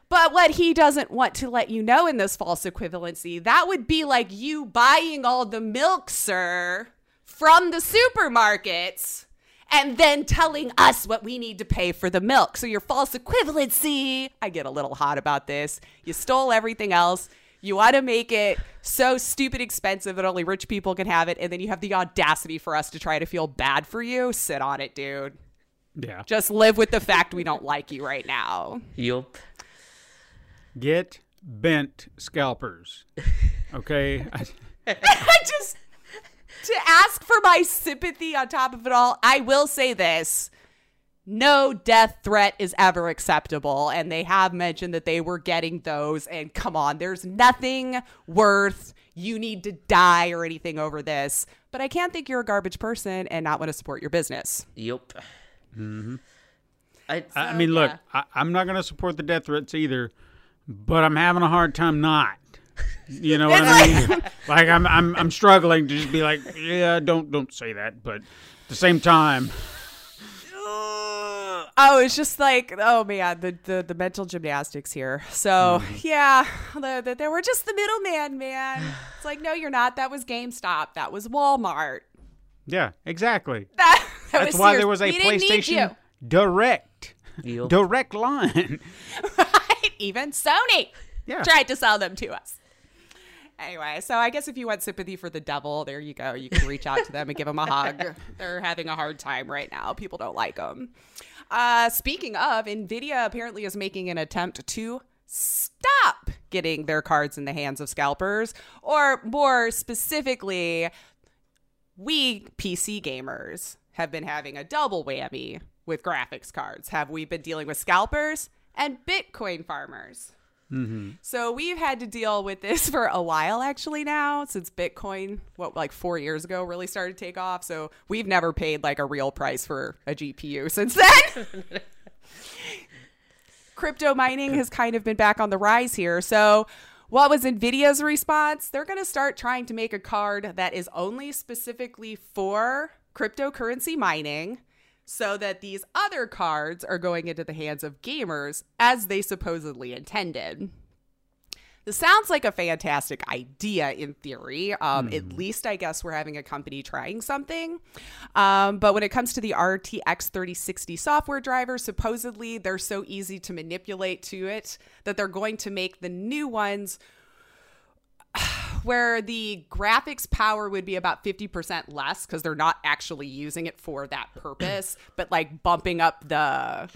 But what he doesn't want to let you know in this false equivalency, that would be like you buying all the milk, sir, from the supermarkets and then telling us what we need to pay for the milk. So your false equivalency, I get a little hot about this. You stole everything else. You want to make it so stupid expensive that only rich people can have it. And then you have the audacity for us to try to feel bad for you. Sit on it, dude. Yeah. Just live with the fact we don't like you right now. Yup. Get bent scalpers. Okay. [LAUGHS] I, [LAUGHS] I just to ask for my sympathy on top of it all, I will say this. No death threat is ever acceptable. And they have mentioned that they were getting those. And come on, there's nothing worth you need to die or anything over this. But I can't think you're a garbage person and not want to support your business. Yep. Mm-hmm. I, I I mean, look. I, I'm not going to support the death threats either, but I'm having a hard time not. You know [LAUGHS] what I mean? [LAUGHS] like I'm, I'm, I'm struggling to just be like, yeah, don't, don't say that. But at the same time, [SIGHS] Oh, it's just like, oh man, the the, the mental gymnastics here. So mm-hmm. yeah, the, the, they were just the middleman, man. It's like, no, you're not. That was GameStop. That was Walmart. yeah, exactly. [LAUGHS] That, that That's was why Sears. there was a We PlayStation Direct, Yup. direct line. Right? Even Sony Yeah. tried to sell them to us. Anyway, so I guess if you want sympathy for the devil, there you go. You can reach out to them and give them a hug. [LAUGHS] They're having a hard time right now. People don't like them. Uh, speaking of, Nvidia apparently is making an attempt to stop getting their cards in the hands of scalpers, or more specifically, we PC gamers have been having a double whammy with graphics cards. Have we been dealing with scalpers and Bitcoin farmers? Mm-hmm. So we've had to deal with this [LAUGHS] for a while actually now since Bitcoin, what like 4 years ago really started to take off. So we've never paid like a real price for a GPU [LAUGHS] since then. Crypto mining has kind of been back on the rise here. So what was Nvidia's response? They're going to start trying to make a card that is only specifically for cryptocurrency mining so that these other cards are going into the hands of gamers as they supposedly intended. This sounds like a fantastic idea in theory. Um, At least, I guess, we're having a company trying something. Um, but when it comes to the RTX 3060 software driver, supposedly they're so easy to manipulate to it that they're going to make the new ones [SIGHS] where the graphics power would be about 50% less because they're not actually using it for that purpose [CLEARS THROAT] but like bumping up the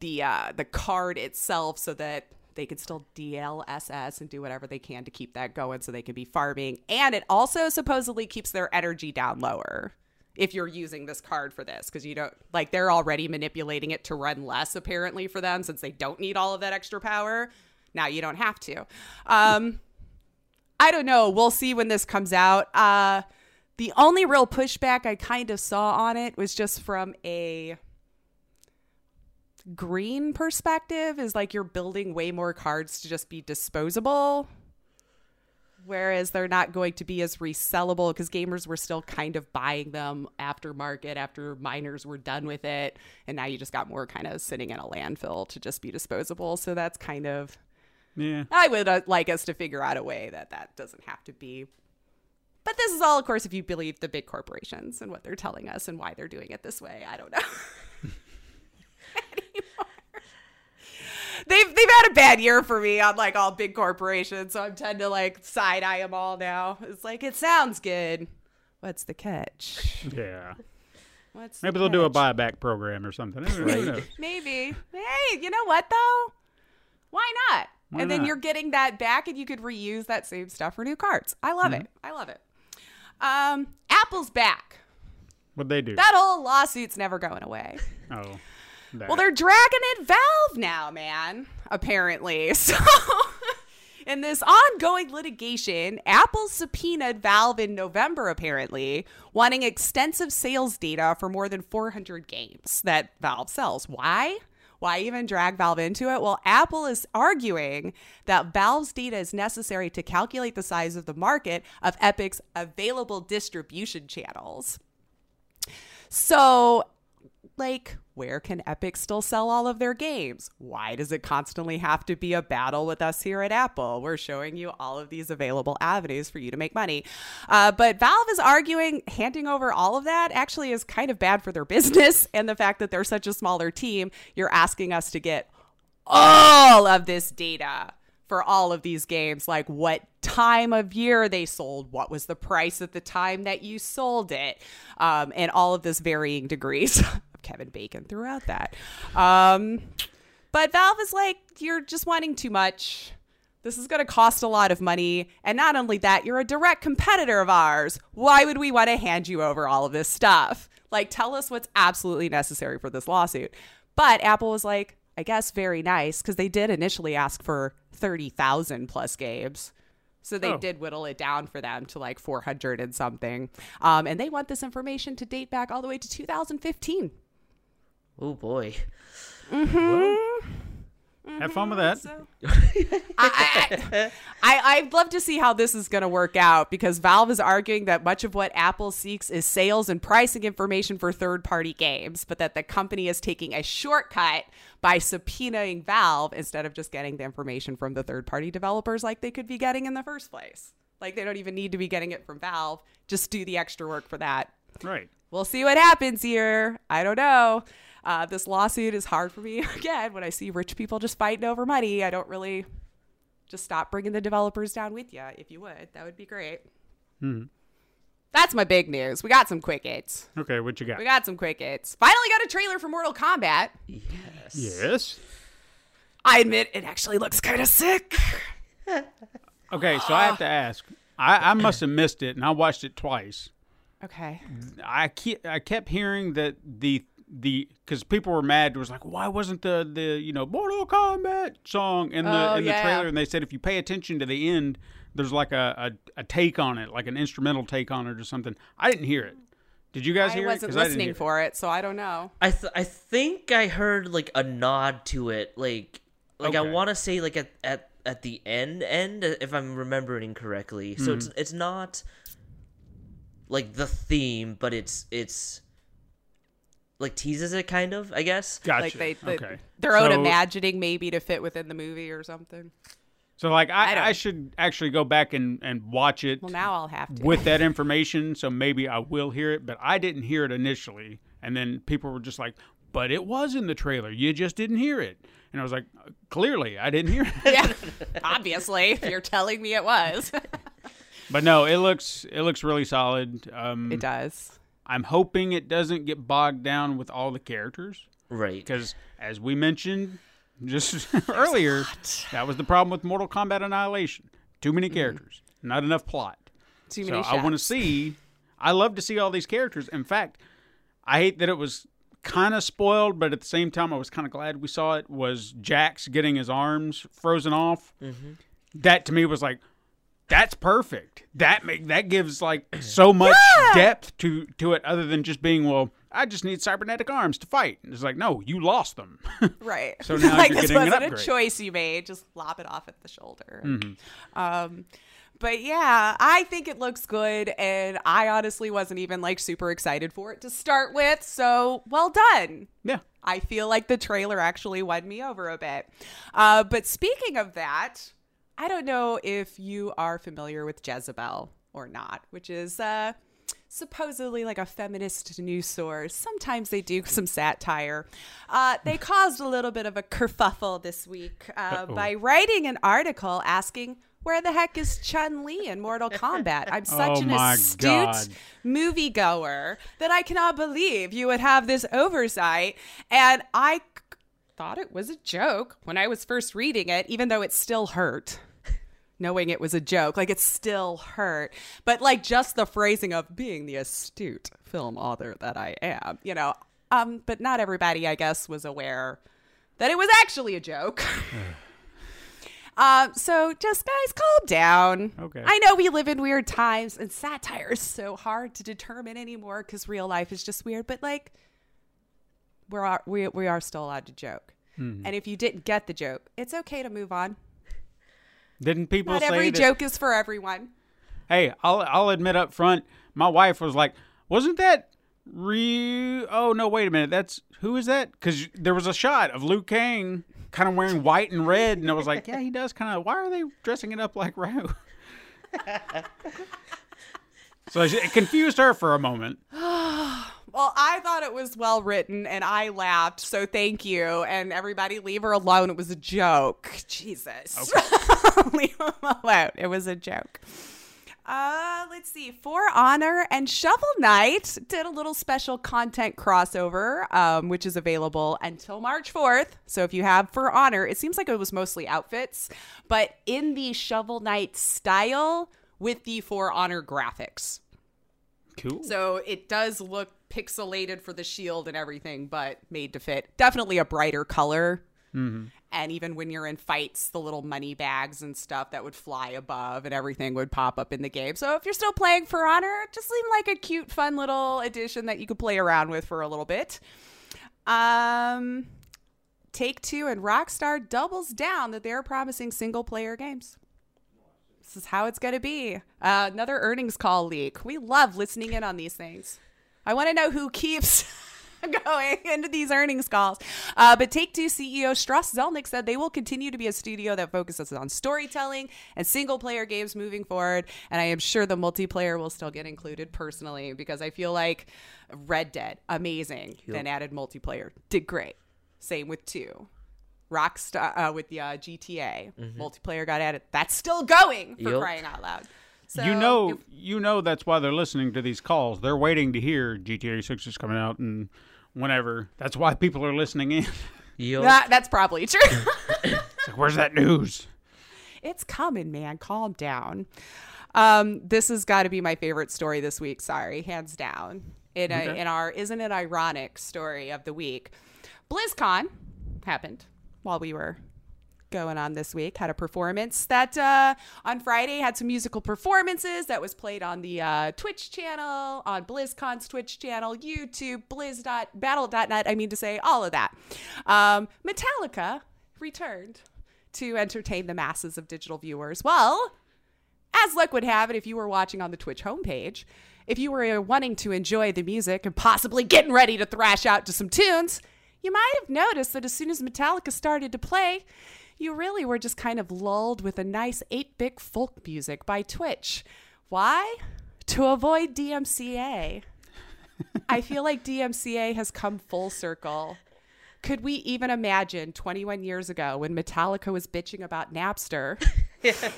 the uh the card itself so that they could still DLSS and do whatever they can to keep that going so they can be farming. And it also supposedly keeps their energy down lower if you're using this card for this because you don't like they're already manipulating it to run less apparently for them since they don't need all of that extra power. Now you don't have to. Um, I don't know. We'll see when this comes out. Uh, the only real pushback I kind of saw on it was just from a green perspective is like you're building way more cards to just be disposable whereas they're not going to be as resellable because gamers were still kind of buying them after market after miners were done with it and now you just got more kind of sitting in a landfill to just be disposable so that's kind of Yeah. i would uh, like us to figure out a way that that doesn't have to be but this is all of course if you believe the big corporations and what they're telling us and why they're doing it this way i don't know [LAUGHS] they've they've had a bad year for me on like all big corporations, so I'm tend to like side eye them all now. It's like it sounds good. What's the catch? Yeah. What's the Maybe they'll do a buyback program or something. Maybe. Hey, you know what though? Why not? Why and then not? you're getting that back, and you could reuse that same stuff for new cards. I love Mm-hmm. it. I love it. Um, Apple's back. What'd they do? That whole lawsuit's never going away. [LAUGHS] oh. that. Well, they're dragging it Valve now, man, apparently. [LAUGHS] So, in this ongoing litigation, Apple subpoenaed Valve in November, apparently, wanting extensive sales data for more than 400 games that Valve sells. Why? Why even drag Valve into it? Well, Apple is arguing that Valve's data is necessary to calculate the size of the market of Epic's available distribution channels. So, like, where can Epic still sell all of their games? Why does it constantly have to be a battle with us here at Apple? We're showing you all of these available avenues for you to make money. Uh, but Valve is arguing handing over all of that actually is kind of bad for their [LAUGHS] business. And the fact that they're such a smaller team, you're asking us to get all of this data for all of these games like what time of year they sold what was the price at the time that you sold it um, and all of this varying degrees [LAUGHS] kevin bacon throughout that um, but valve is like you're just wanting too much this is going to cost a lot of money and not only that you're a direct competitor of ours why would we want to hand you over all of this stuff like tell us what's absolutely necessary for this lawsuit but apple was like I guess very nice because they did initially ask for 30,000 plus games. So they Oh. did whittle it down for them to like 400 and something. Um, and they want this information to date back all the way to 2015. Oh boy. Mm-hmm. Have fun with that. Mm-hmm, so [LAUGHS] I, I, I, I'd love to see how this is going to work out because Valve is arguing that much of what Apple seeks is sales and pricing information for third party games, but that the company is taking a shortcut by subpoenaing Valve instead of just getting the information from the third party developers like they could be getting in the first place. Like they don't even need to be getting it from Valve, just do the extra work for that. Right. We'll see what happens here. I don't know. Uh, this lawsuit is hard for me. [LAUGHS] Again, when I see rich people just fighting over money, I don't really just stop bringing the developers down with you. If you would, that would be great. That's my big news. We got some quick hits. Okay, what you got? We got some quick hits. Finally got a trailer for Mortal Kombat. Yes. yes. I admit it actually looks kind of sick. [LAUGHS] Okay, so I have to ask. I, I must have missed it, and I watched it twice. Okay. I kept I kept hearing that the the because people were mad. It was like, why wasn't the the you know Mortal Kombat song in the Oh, in the yeah. trailer? And they said if you pay attention to the end, there's like a, a, a take on it, like an instrumental take on it or something. I didn't hear it. Did you guys I hear it? wasn't 'Cause I didn't listening hear it. for it, so I don't know. I th- I think I heard like a nod to it, like like I want to say like at at at the end end if I'm remembering correctly. So mm-hmm. it's it's not like the theme, but it's it's like teases it kind of, I guess. Gotcha. Like they, they okay. their own So- imagining maybe to fit within the movie or something. So like I I, I, should actually go back and, and watch it Well, now I'll have to. with that information, so maybe I will hear it. But I didn't hear it initially, and then people were just like, "But it was in the trailer. You just didn't hear it." And I was like, "Clearly, I didn't hear it." yeah, [LAUGHS] obviously, if you're telling me it was. but no, it looks it looks really solid. Um, it does. I'm hoping it doesn't get bogged down with all the characters Right. because, as we mentioned, Just [LAUGHS] earlier, that was the problem with Mortal Kombat Annihilation. Too many mm-hmm. characters, not enough plot. Too So many I want to see. I love to see all these characters. In fact, I hate that it was kind of spoiled, but at the same time, I was kind of glad we saw it. Was Jax getting his arms frozen off? Mm-hmm. That to me was like, that's perfect. That make that gives like [CLEARS THROAT] so much depth to to it, other than just being well. I just need cybernetic arms to fight. It's like, no, you lost them. [LAUGHS] Right. So now [LAUGHS] like you're this getting an wasn't a. Mm-hmm. choice you made. Just lop it off at the shoulder. Um, but yeah, I think it looks good, and I honestly wasn't even like super excited for it to start with. So well done. yeah. I feel like the trailer actually won me over a bit. Uh, but speaking of that, I don't know if you are familiar with Jezebel or not, which is uh, supposedly like a feminist news source. Sometimes they do some satire. Uh, they [LAUGHS] caused a little bit of a kerfuffle this week uh, by writing an article asking. Where the heck is Chun Li in Mortal Kombat? I'm [LAUGHS] such Oh an astute God. moviegoer that I cannot believe you would have this oversight. And I thought it was a joke when I was first reading it, even though it still hurt. [LAUGHS] Knowing it was a joke, like it still hurt. But like just the phrasing of being the astute film author that I am, you know. Um, but not everybody, I guess, was aware that it was actually a joke. [LAUGHS] [SIGHS] Um, so just guys, calm down. Okay. I know we live in weird times, and satire is so hard to determine anymore because real life is just weird. But like, we're are, we we are still allowed to joke. Mm-hmm. And if you didn't get the joke, it's okay to move on. Didn't people Not say every that- joke is for everyone. Hey, I'll I'll admit up front, my wife was like, "Wasn't that Ryu? Oh no, wait a minute, that's who is that?" Because there was a shot of Liu Kang kind of wearing white and red, and I was like, "Yeah, he does kind of. Why are they dressing it up like Ryu?" [LAUGHS] so it confused her for a moment. [SIGHS] [SIGHS] [SIGHS] Well, I thought it was well written and I laughed, so thank you. And everybody leave her alone. It was a joke. Jesus. [LAUGHS] leave her alone. It was a joke. Uh, let's see. For Honor and Shovel Knight did a little special content crossover, um, which is available until March 4th. So if you have For Honor, it seems like it was mostly outfits, but in the Shovel Knight style with the For Honor graphics. Cool. So it does look pixelated for the shield and everything, but made to fit. Definitely a brighter color. And even when you're in fights, the little money bags and stuff that would fly above and everything would pop up in the game. So if you're still playing For Honor, it just seemed like a cute, fun little addition that you could play around with for a little bit. Um, Take Two and Rockstar doubles down that they're promising single player games. This is how it's going to be. Uh, another earnings call leak. We love listening in on these things. I want to know who keeps [LAUGHS] going into these earnings calls. Uh, but Take Two CEO Strauss Zelnick said they will continue to be a studio that focuses on storytelling and single player games moving forward. And I am sure the multiplayer will still get included personally because I feel like Red Dead, amazing. Then added multiplayer, did great. Same with two. Rockstar uh, with the uh, GTA multiplayer got added. That's still going for Yup. crying out loud. So you know, if- you know that's why they're listening to these calls. They're waiting to hear GTA Six is coming out and whenever. That's why people are listening in. Yo, that, that's probably true. [LAUGHS] It's like, where's that news? it's coming, man. Calm down. Um, this has got to be my favorite story this week. Sorry, hands down. In a, in our isn't it ironic story of the week, BlizzCon happened while we were going on this week. Had a performance that uh, on Friday had some musical performances that was played on the uh, Twitch channel, on BlizzCon's Twitch channel, YouTube, Blizz.battle.net. I mean to say all of that. Um, Metallica returned to entertain the masses of digital viewers. Well, as luck would have it, if you were watching on the Twitch homepage, if you were uh, wanting to enjoy the music and possibly getting ready to thrash out to some tunes, you might have noticed that as soon as Metallica started to play, you really were just kind of lulled with a nice 8 bit folk music by Twitch. Why? To avoid DMCA. [LAUGHS] I feel like DMCA has come full circle. Could we even imagine 21 years ago when Metallica was bitching about Napster [LAUGHS] that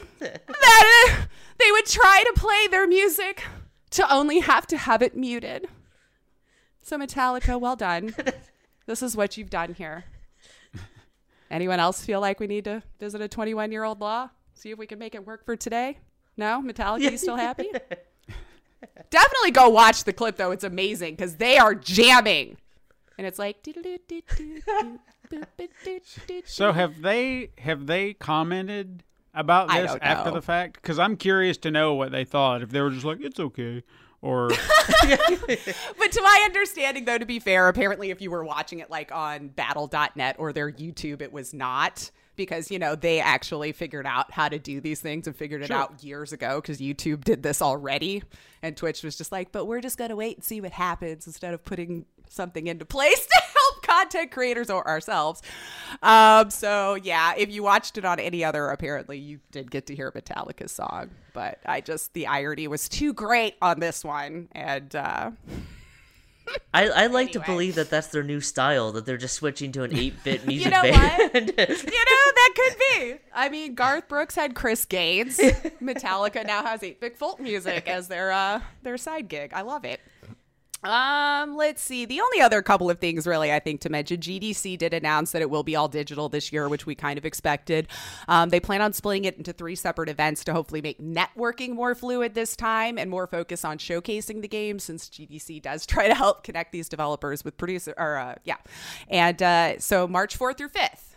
uh, they would try to play their music to only have to have it muted? So, Metallica, well done. [LAUGHS] This is what you've done here. Anyone else feel like we need to visit a 21 year old law? See if we can make it work for today? No? Metallica, you still happy? Definitely go watch the clip though. It's amazing because they are jamming. And it's like. So have they have they commented about this after the fact? Because I'm curious to know what they thought. If they were just like, "It's okay," or [LAUGHS] But to my understanding, though, to be fair, apparently if you were watching it like on battle.net or their YouTube, it was not because, you know, they actually figured out how to do these things and figured it Sure. out years ago because YouTube did this already. And Twitch was just like, but we're just going to wait and see what happens instead of putting something into place to [LAUGHS] help content creators or ourselves. Um, so, yeah, if you watched it on any other, apparently you did get to hear Metallica's song. But I just, the irony was too great on this one. And, uh, [LAUGHS] I, I like to believe that that's their new style, that they're just switching to an 8-bit [LAUGHS] music know band. You know, that could be. I mean, Garth Brooks had Chris Gaines. [LAUGHS] Metallica now has 8-bit folk music as their uh their side gig. I love it. Um, let's see. The only other couple of things really I think to mention, GDC did announce that it will be all digital this year, which we kind of expected. Um, they plan on splitting it into three separate events to hopefully make networking more fluid this time and more focus on showcasing the game since GDC does [LAUGHS] try to help connect these developers with producer or uh, yeah. And uh, so March 4th through 5th.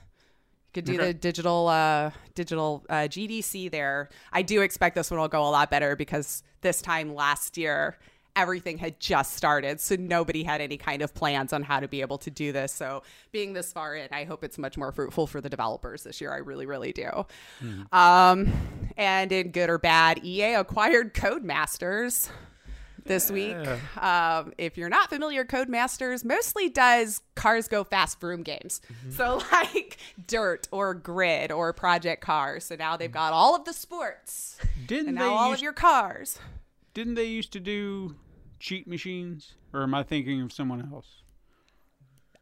You could do the digital uh, digital uh, GDC there. I do expect this one will go a lot better because this time last year everything had just started, so nobody had any kind of plans on how to be able to do this. So being this far in, I hope it's much more fruitful for the developers this year. I really, really do. Um, and in good or bad, EA acquired Codemasters this week. Um, if you're not familiar, Codemasters mostly does cars go fast vroom games. So [LAUGHS] like Dirt or Grid or Project Cars. So now they've got all of the sports didn't and they now all used, of your cars. didn't they used to do cheat machines? Or am I thinking of someone else?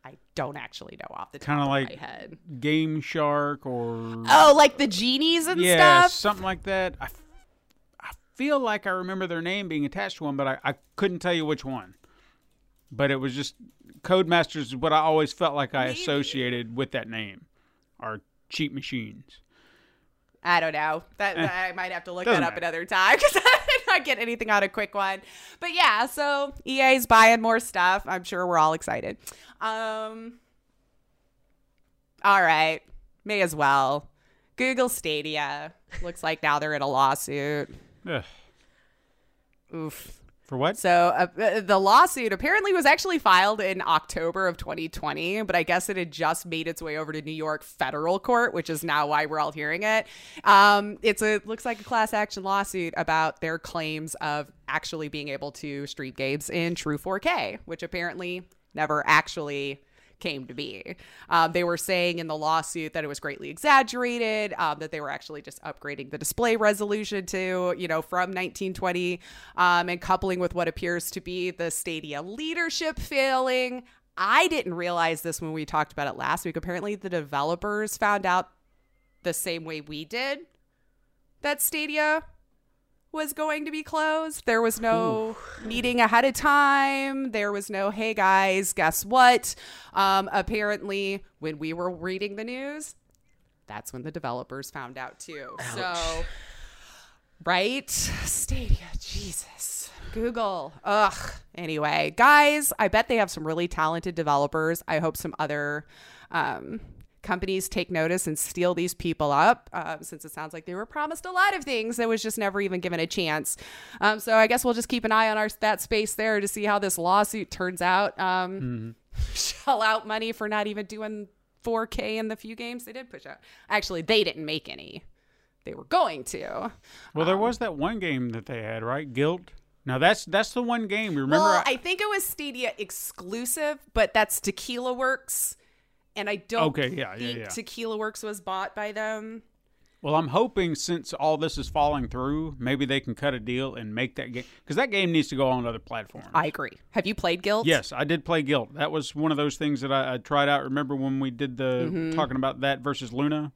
I don't actually know off the top Kinda of like- my head. Game Shark or Oh, like the genies and yeah, stuff. something like that. I, f- I feel like I remember their name being attached to one, but I, I couldn't tell you which one. But it was just Codemasters is what I always felt like I associated with that name, are cheat machines. I don't know. That, that- I might have to look Eh. That up matter. another time [LAUGHS] because I did not get anything on a quick one. But yeah, so EA's buying more stuff. I'm sure we're all excited. Um, all right, may as well. Google Stadia looks like now they're in a lawsuit. Ugh. Oof. For what? So uh, uh, the lawsuit apparently was actually filed in October of 2020, but I guess it had just made its way over to New York federal court, which is now why we're all hearing it. Um, it's a looks like a class action lawsuit about their claims of actually being able to stream games in true 4K, which apparently never actually came to be. Um, they were saying in the lawsuit that it was greatly exaggerated, um, that they were actually just upgrading the display resolution to, you know, from 1920, um, and coupling with what appears to be the Stadia leadership failing. I didn't realize this when we talked about it last week. Apparently, the developers found out the same way we did that Stadia was going to be closed. There was no meeting ahead of time. There was no, hey guys, guess what? Um, apparently, when we were reading the news, that's when the developers found out too. So, right? Stadia, Jesus. Google. Ugh. Anyway, guys, I bet they have some really talented developers. I hope some other um, companies take notice and steal these people up, um, since it sounds like they were promised a lot of things that was just never even given a chance. Um, so I guess we'll just keep an eye on our that space there to see how this lawsuit turns out. Um, [LAUGHS] Shell out money for not even doing 4K in the few games they did push out. Actually, they didn't make any. They were going to. Well, there was that one game that they had, right? Gylt. Now that's that's the one game. Remember? well, I- I think it was Stadia exclusive, but that's Tequila Works, and I don't Okay, yeah, yeah, think yeah. Tequila Works was bought by them. Well, I'm hoping since all this is falling through, maybe they can cut a deal and make that game because that game needs to go on other platforms. I agree. Have you played Gylt? Yes, I did play Gylt. That was one of those things that I, I tried out. Remember when we did the talking about that versus Luna?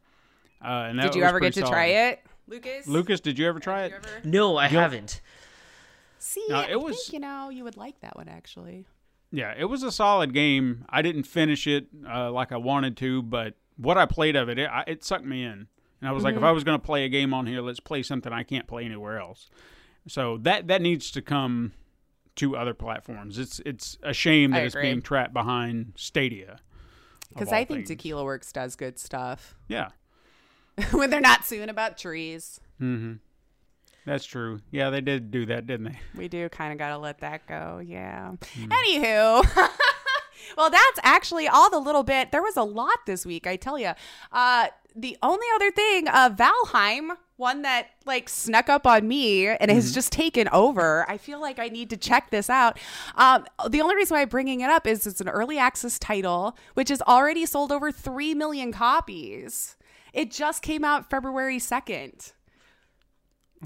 Uh, and that Mm-hmm. Did you was ever get to solid. try it, Lucas? Lucas, did you ever try Did it? ever? No, I Gylt- haven't. See, No, I it was- think, you know you would like that one actually. Yeah, it was a solid game. I didn't finish it uh, like I wanted to, but what I played of it, it, I, it sucked me in. And I was like, if Mm-hmm. I was going to play a game on here, let's play something I can't play anywhere else. So that that needs to come to other platforms. It's it's a shame that it's being trapped behind Stadia. Because I think things. Tequila Works does good stuff Yeah, [LAUGHS] when they're not suing about trees. That's true. Yeah, they did do that, didn't they? We do kind of got to let that go. Yeah. Anywho. [LAUGHS] well, that's actually all the little bit. There was a lot this week, I tell you. Uh, the only other thing, uh, Valheim, one that like snuck up on me and has just taken over. I feel like I need to check this out. Um, the only reason why I'm bringing it up is it's an early access title, which has already sold over 3 million copies. It just came out February 2nd.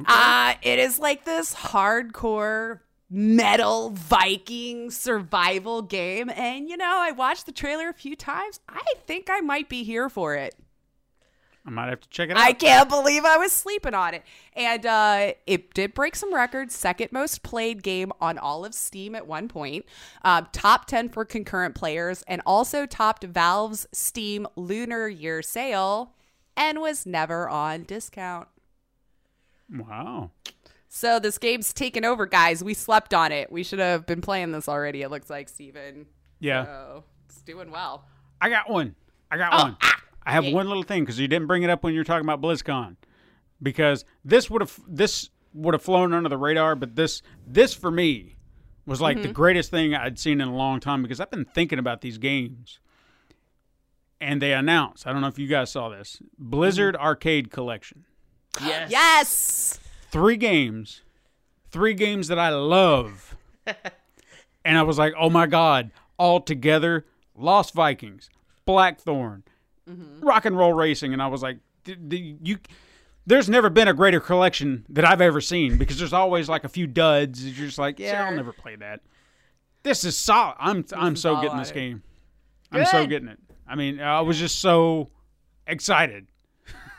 Uh, it is like this hardcore metal Viking survival game. And, you know, I watched the trailer a few times. I think I might be here for it. I might have to check it out. I can't believe I was sleeping on it. And uh, it did break some records. Second most played game on all of Steam at one point. Um, top 10 for concurrent players. And also topped Valve's Steam Lunar Year sale and was never on discount. Wow. So this game's taken over, guys. We slept on it. We should have been playing this already. It looks like Steven. Yeah. So it's doing well. I got one. I got Oh, one. I have one little thing because you didn't bring it up when you were talking about BlizzCon, because this would have this would have flown under the radar, but this this for me was like Mm-hmm. the greatest thing I'd seen in a long time because I've been thinking about these games, and they announced. I don't know if you guys saw this Blizzard Mm-hmm. Arcade Collection. Yes. Yes. Three games, three games that I love, [LAUGHS] and I was like, oh my god, all together, Lost Vikings, Blackthorne, rock and roll racing, and I was like, "D- d- you. There's never been a greater collection that I've ever seen because there's always like a few duds. You're just like, yeah, I'll never play that. This is solid. I'm I'm so getting this game. I'm so getting it. I mean, I was just so excited.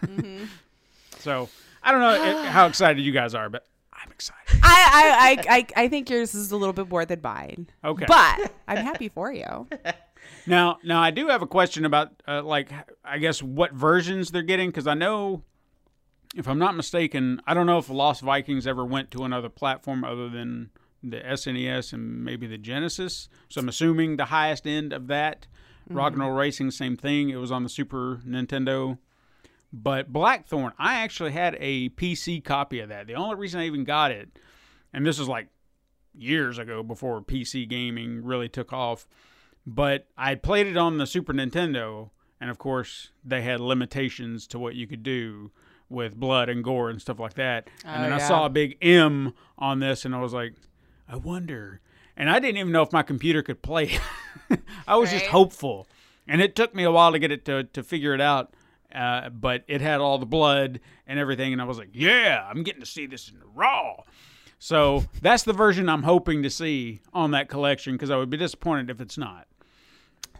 Mm-hmm. [LAUGHS] so I don't know i- [SIGHS] how excited you guys are, but I'm excited. I, I, I, I, I think yours is a little bit more than mine. Okay. But I'm happy for you. [LAUGHS] Now, now I do have a question about uh, like I guess what versions they're getting because I know, if I'm not mistaken, I don't know if Lost Vikings ever went to another platform other than the SNES and maybe the Genesis. So I'm assuming the highest end of that. Rock and Roll Racing, same thing. It was on the Super Nintendo. But Blackthorne, I actually had a PC copy of that. The only reason I even got it, and this was like years ago before PC gaming really took off, but I played it on the Super Nintendo, and of course they had limitations to what you could do with blood and gore and stuff like that. and Oh, then I yeah. saw a big M on this, and I was like, I wonder. And I didn't even know if my computer could play. [LAUGHS] I was just hopeful, and it took me a while to get it to to figure it out. Uh, but it had all the blood and everything, and I was like, "Yeah, I'm getting to see this in raw." So that's the version I'm hoping to see on that collection because I would be disappointed if it's not.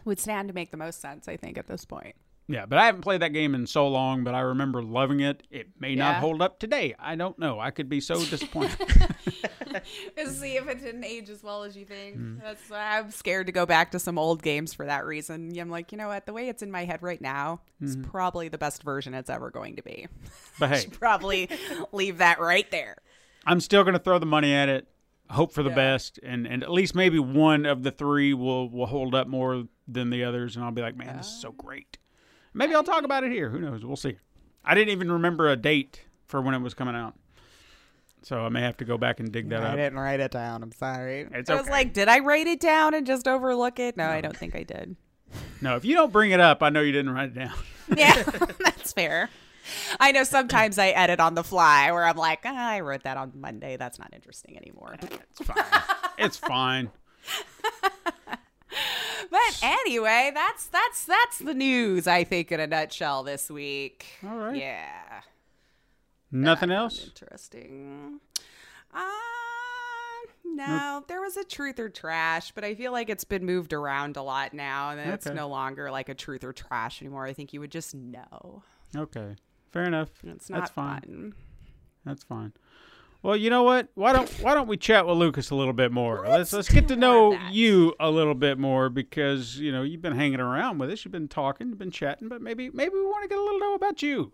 Would stand to make the most sense, I think, at this point. Yeah, but I haven't played that game in so long, but I remember loving it. It may not hold up today. I don't know. I could be so [LAUGHS] disappointed. [LAUGHS] Let's see if it didn't age as well as you think. Mm. That's I'm scared to go back to some old games for that reason. I'm like, you know what? The way it's in my head right now is Mm-hmm. probably the best version it's ever going to be. but [LAUGHS] hey, Probably leave that right there. I'm still going to throw the money at it. Hope for the Yeah. best, and and at least maybe one of the three will will hold up more than the others, and I'll be like, man, this is so great. Maybe I'll talk about it here. Who knows? We'll see. I didn't even remember a date for when it was coming out, so I may have to go back and dig that up. I didn't write it down. I'm sorry. It's I was okay. like, did I write it down and just overlook it? No, I don't think I did. No, if you don't bring it up, I know you didn't write it down. [LAUGHS] Yeah, [LAUGHS] that's fair. I know sometimes I edit on the fly where I'm like, ah, I wrote that on Monday. That's not interesting anymore. It's fine. it's fine. [LAUGHS] [LAUGHS] But anyway, that's that's that's the news I think in a nutshell this week. All right. Yeah. Nothing That else. Interesting. Uh, no, there was a truth or trash, but I feel like it's been moved around a lot now, and it's no longer like a truth or trash anymore. I think you would just know. Okay, fair enough. It's not That's fine. fun. That's fine. Well, you know what? Why don't why don't we chat with Lucas a little bit more? Let's Let's let's get to know you a little bit more because you know you've been hanging around with us, you've been talking, you've been chatting, but maybe maybe we want to get a little know about you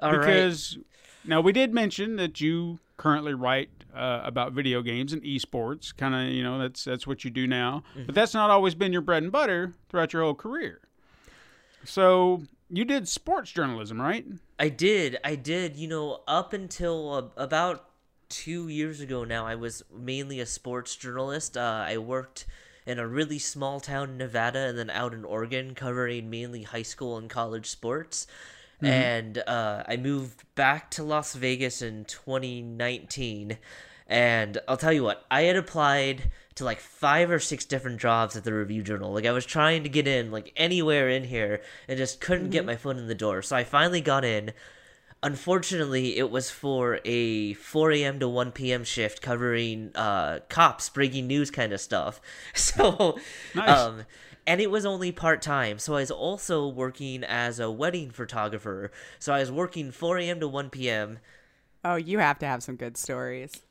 All right. because now we did mention that you currently write uh, about video games and esports. Kind of you know that's that's what you do now, Mm-hmm. but that's not always been your bread and butter throughout your whole career. So you did sports journalism, right? I did. I did. You know, up until uh, about two years ago now, I was mainly a sports journalist. Uh, I worked in a really small town in Nevada and then out in Oregon, covering mainly high school and college sports. And uh, I moved back to Las Vegas in 2019. And I'll tell you what, I had applied to like five or six different jobs at the Review Journal. Like I was trying to get in, like anywhere in here, and just couldn't get my foot in the door. So I finally got in. Unfortunately, it was for a 4 a.m. to 1 p.m. shift covering uh, cops, breaking news kind of stuff. [LAUGHS] So, Nice. um, and it was only part time. So I was also working as a wedding photographer. So I was working 4 a.m. to 1 p.m. Oh, you have to have some good stories.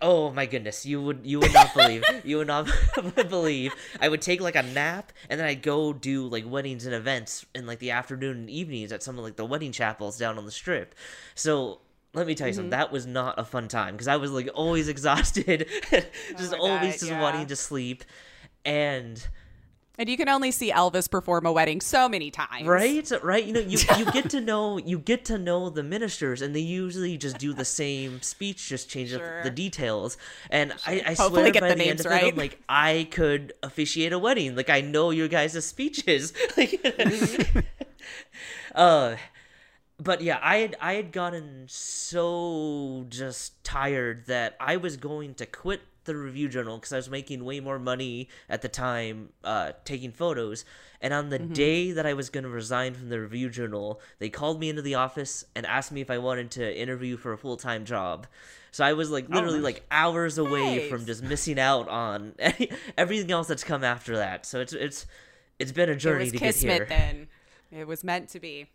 Oh my goodness, you would you would not believe you would not [LAUGHS] believe I would take like a nap and then I'd go do like weddings and events in like the afternoon and evenings at some of like the wedding chapels down on the strip. So let me tell you something, mm-hmm. that was not a fun time because I was like always [LAUGHS] exhausted, [LAUGHS] just oh my always God, just yeah. wanting to sleep, and And you can only see Elvis perform a wedding so many times. Right, right. You know, you you get to [LAUGHS] know you get to know the ministers, and they usually just do the same speech, just change up Sure. the details. And I, I Hopefully swear get by the the, end of it, I'm like, I could officiate a wedding. Like I know your guys' speeches. [LAUGHS] Like, [LAUGHS] uh, but yeah, I had I had gotten so just tired that I was going to quit the review journal because I was making way more money at the time uh, taking photos. And on the day that I was going to resign from the review journal, they called me into the office and asked me if I wanted to interview for a full time job. So I was like literally nice. like hours away from just missing out on everything else that's come after that. So it's it's it's been a It journey was to get here. then. It was meant to be.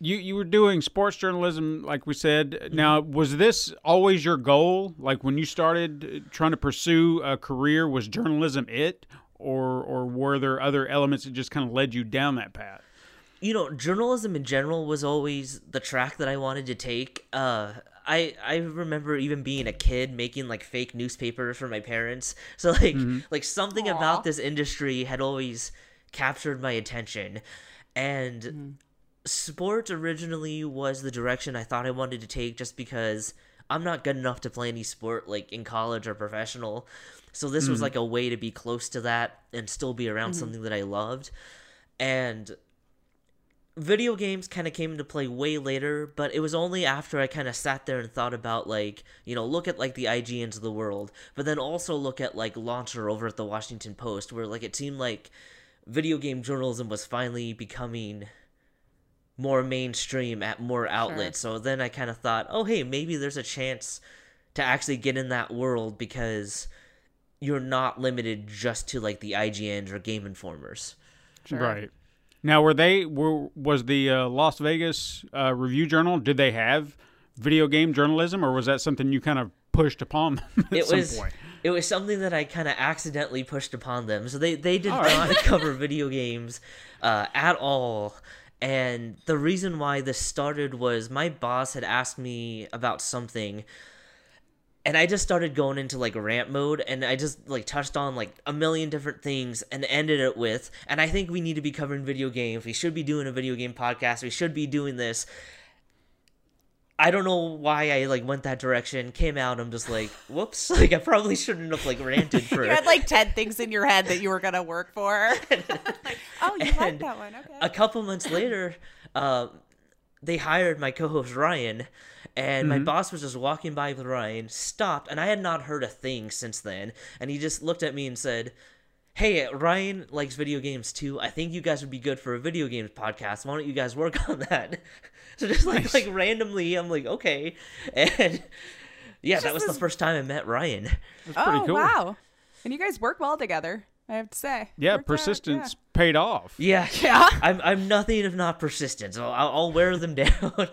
You you were doing sports journalism, like we said. Now, was this always your goal? Like when you started uh, trying to pursue a career, was journalism it, or or were there other elements that just kind of led you down that path? you know, journalism in general was always the track that I wanted to take. Uh, I I remember even being a kid making like fake newspapers for my parents. [LAUGHS] So like like something Aw. about this industry had always captured my attention, and sports originally was the direction I thought I wanted to take just because I'm not good enough to play any sport like in college or professional. So this was mm. like a way to be close to that and still be around mm-hmm. something that I loved. And video games kind of came into play way later, but it was only after I kind of sat there and thought about like, you know, look at like the IGNs of the world, but then also look at like Launcher over at the Washington Post where like it seemed like video game journalism was finally becoming more mainstream at more outlets. So then I kind of thought, oh, hey, maybe there's a chance to actually get in that world because you're not limited just to like the IGNs or Game Informers. Right. Now, were they were was the uh, Las Vegas uh, Review Journal? Did they have video game journalism, or was that something you kind of pushed upon them [LAUGHS] at it some was point? it was something that I kind of accidentally pushed upon them. So they they did All right. not [LAUGHS] cover video games uh, at all. And the reason why this started was my boss had asked me about something and I just started going into like rant mode and I just like touched on like a million different things and ended it with and I think we need to be covering video games. We should be doing a video game podcast. We should be doing this. I don't know why I like went that direction. Came out, I'm just like, whoops! [LAUGHS] Like I probably shouldn't have like ranted for. [LAUGHS] You had like 10 things in your head that you were going to work for. [LAUGHS] oh, you like that one. Okay. a couple months later, uh, they hired my co-host Ryan, and my boss was just walking by with Ryan, stopped, and I had not heard a thing since then. And he just looked at me and said, "Hey, Ryan likes video games too. I think you guys would be good for a video games podcast. Why don't you guys work on that?" So just like like randomly, I'm like, okay, and [LAUGHS] yeah, that was the first time I met Ryan. That's pretty oh, cool. wow. And you guys work well together, I have to say. Yeah, Worked out, persistence paid off. Yeah, [LAUGHS] Yeah. I'm I'm nothing if not persistent. So I'll, I'll wear them down. [LAUGHS]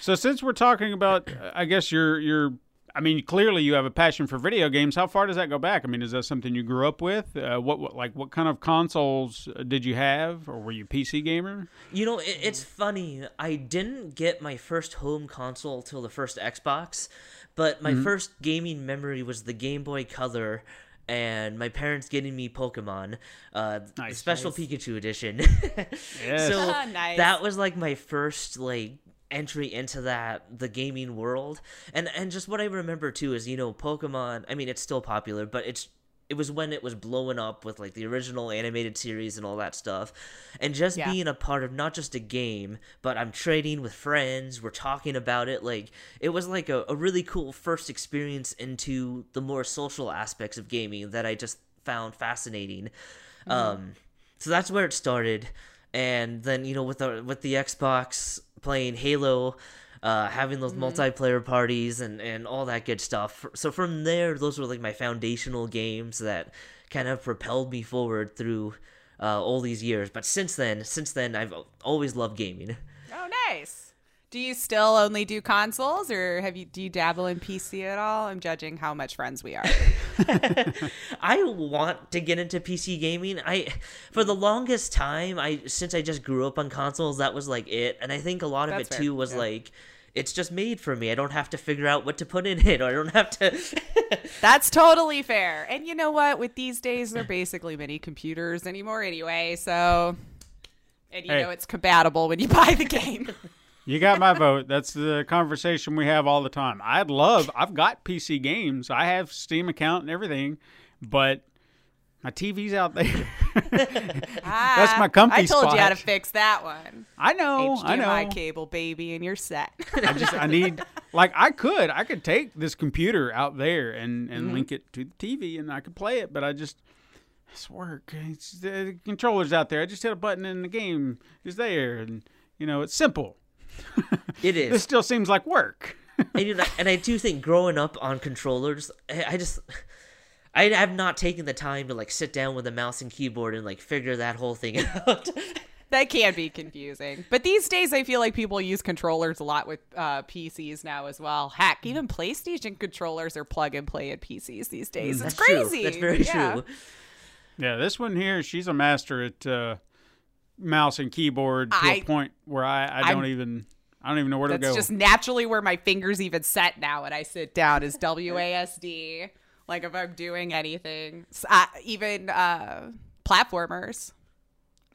So since we're talking about, I guess you're you're. I mean, clearly you have a passion for video games. How far does that go back? I mean, is that something you grew up with? Uh, what, what like what kind of consoles uh, did you have, or were you PC gamer? You know, it, it's funny. I didn't get my first home console till the first Xbox, but my first gaming memory was the Game Boy Color. And my parents getting me Pokemon, uh, the Nice. special Pikachu edition. [LAUGHS] Yes. So [LAUGHS] Nice. that was like my first like entry into that the gaming world, and and just what I remember too is you know Pokemon. I mean, it's still popular, but it's it was when it was blowing up with like the original animated series and all that stuff and just Yeah. being a part of not just a game but i'm trading with friends we're talking about it like it was like a, a really cool first experience into the more social aspects of gaming that i just found fascinating um so that's where it started and then you know with the with the xbox playing halo uh, having those multiplayer parties and, and all that good stuff. So from there, those were like my foundational games that kind of propelled me forward through uh, all these years. But since then, since then, I've always loved gaming. Oh, nice. Do you still only do consoles, or have you do you dabble in PC at all? I'm judging how much friends we are. [LAUGHS] [LAUGHS] I want to get into PC gaming. I for the longest time, I since I just grew up on consoles, that was like it. And I think a lot of That's it fair, too was yeah. like it's just made for me. I don't have to figure out what to put in it, or I don't have to. [LAUGHS] That's totally fair. And you know what? With these days, they're basically mini computers anymore anyway. So, and you Hey. know it's compatible when you buy the game. You got my vote. That's the conversation we have all the time. I'd love. I've got PC games. I have Steam account and everything, but my TV's out there. [LAUGHS] Ah, That's my comfy I told you how to fix that one. I know. HDMI I know. cable, baby, and you're set. I just I need like I could I could take this computer out there and and mm-hmm. link it to the TV and I could play it, but I just it's work. It's the controller's out there. I just hit a button and the game is there, and you know it's simple. It This still seems like work. and, you know, and I do think growing up on controllers, I, I just. I have not taken the time to like sit down with a mouse and keyboard and like figure that whole thing [LAUGHS] out. that can be confusing. But these days, I feel like people use controllers a lot with uh, PCs now as well. Heck, even PlayStation controllers are plug and play at PCs these days. It's That's true. crazy. That's very Yeah. true. Yeah, this one here, she's a master at uh, mouse and keyboard to I- a point where I, I I'm- don't even I don't even know where to go. just naturally where my fingers even set now when I sit down is WASD. Like if I'm doing anything, uh, even uh, platformers,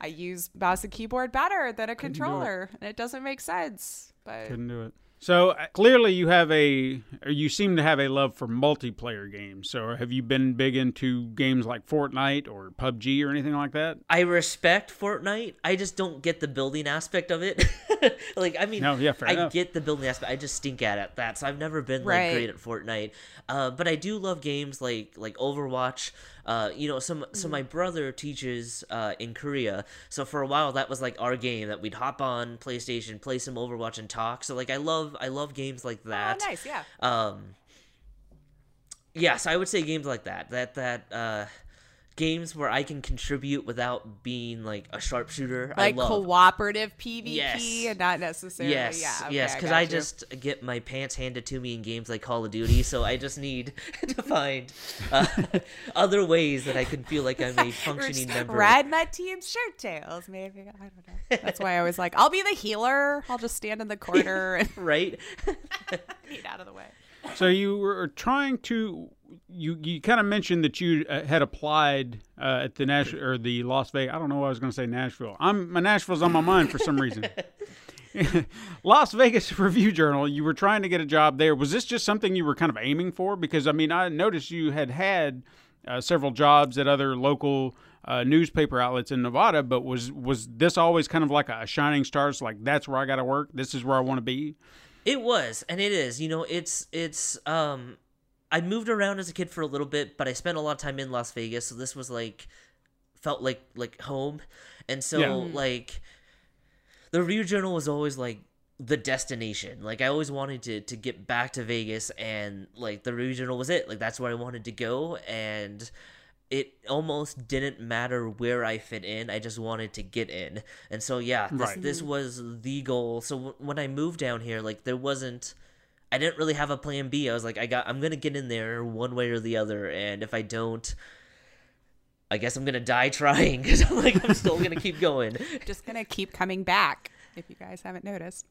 I use mouse and keyboard better than a it. controller, and it doesn't make sense. But Couldn't do it. So uh, clearly, you have a, or you seem to have a love for multiplayer games. So have you been big into games like Fortnite or PUBG or anything like that? I respect Fortnite. I just don't get the building aspect of it. [LAUGHS] like, I mean, No, yeah, fair I enough. get the building aspect. I just stink at it. That so I've never been like Right. great at Fortnite. Uh, but I do love games like like Overwatch. Uh, you know, some so my brother teaches uh, in Korea. So for a while, that was like our game that we'd hop on PlayStation, play some Overwatch, and talk. So like, I love I love games like that. oh, that. nice, yeah. Um, yes, I would say games like that. That that uh, games where I can contribute without being like a sharpshooter. Like I love. cooperative PvP Yes. and not necessarily. Yes, yeah, okay, yes, because got I, just get my pants handed to me in games like Call of Duty, so I just need [LAUGHS] to find uh, [LAUGHS] other ways that I can feel like I'm a [LAUGHS] functioning member. Ride my team's shirt tails, maybe. I don't know. That's why I was like, I'll be the healer. I'll just stand in the corner and Right? get out of the way. So you were trying to, you you kind of mentioned that you uh, had applied uh, at the Nash or the Las Vegas. I don't know why I was going to say Nashville. I'm my Nashville's on my mind for some reason. [LAUGHS] [LAUGHS] Las Vegas [LAUGHS] Review Journal. You were trying to get a job there. Was this just something you were kind of aiming for? Because I mean, I noticed you had had uh, several jobs at other local uh, newspaper outlets in Nevada, but was was this always kind of like a shining star? It's like that's where I got to work. This is where I want to be. It was, and it is. You know, it's it's um I moved around as a kid for a little bit, but I spent a lot of time in Las Vegas, so this was like felt like like home. And so Yeah. Mm. like the Review Journal was always like the destination. Like I always wanted to to get back to Vegas and like the Review Journal was it. Like that's where I wanted to go and it almost didn't matter where I fit in. I just wanted to get in. And so yeah, this Right. this was the goal. So w- when I moved down here, like there wasn't I didn't really have a plan B. I was like I got I'm going to get in there one way or the other and if I don't I guess I'm going to die trying [LAUGHS] cuz I'm like I'm still going to keep going. [LAUGHS] Just gonna keep coming back. If you guys haven't noticed,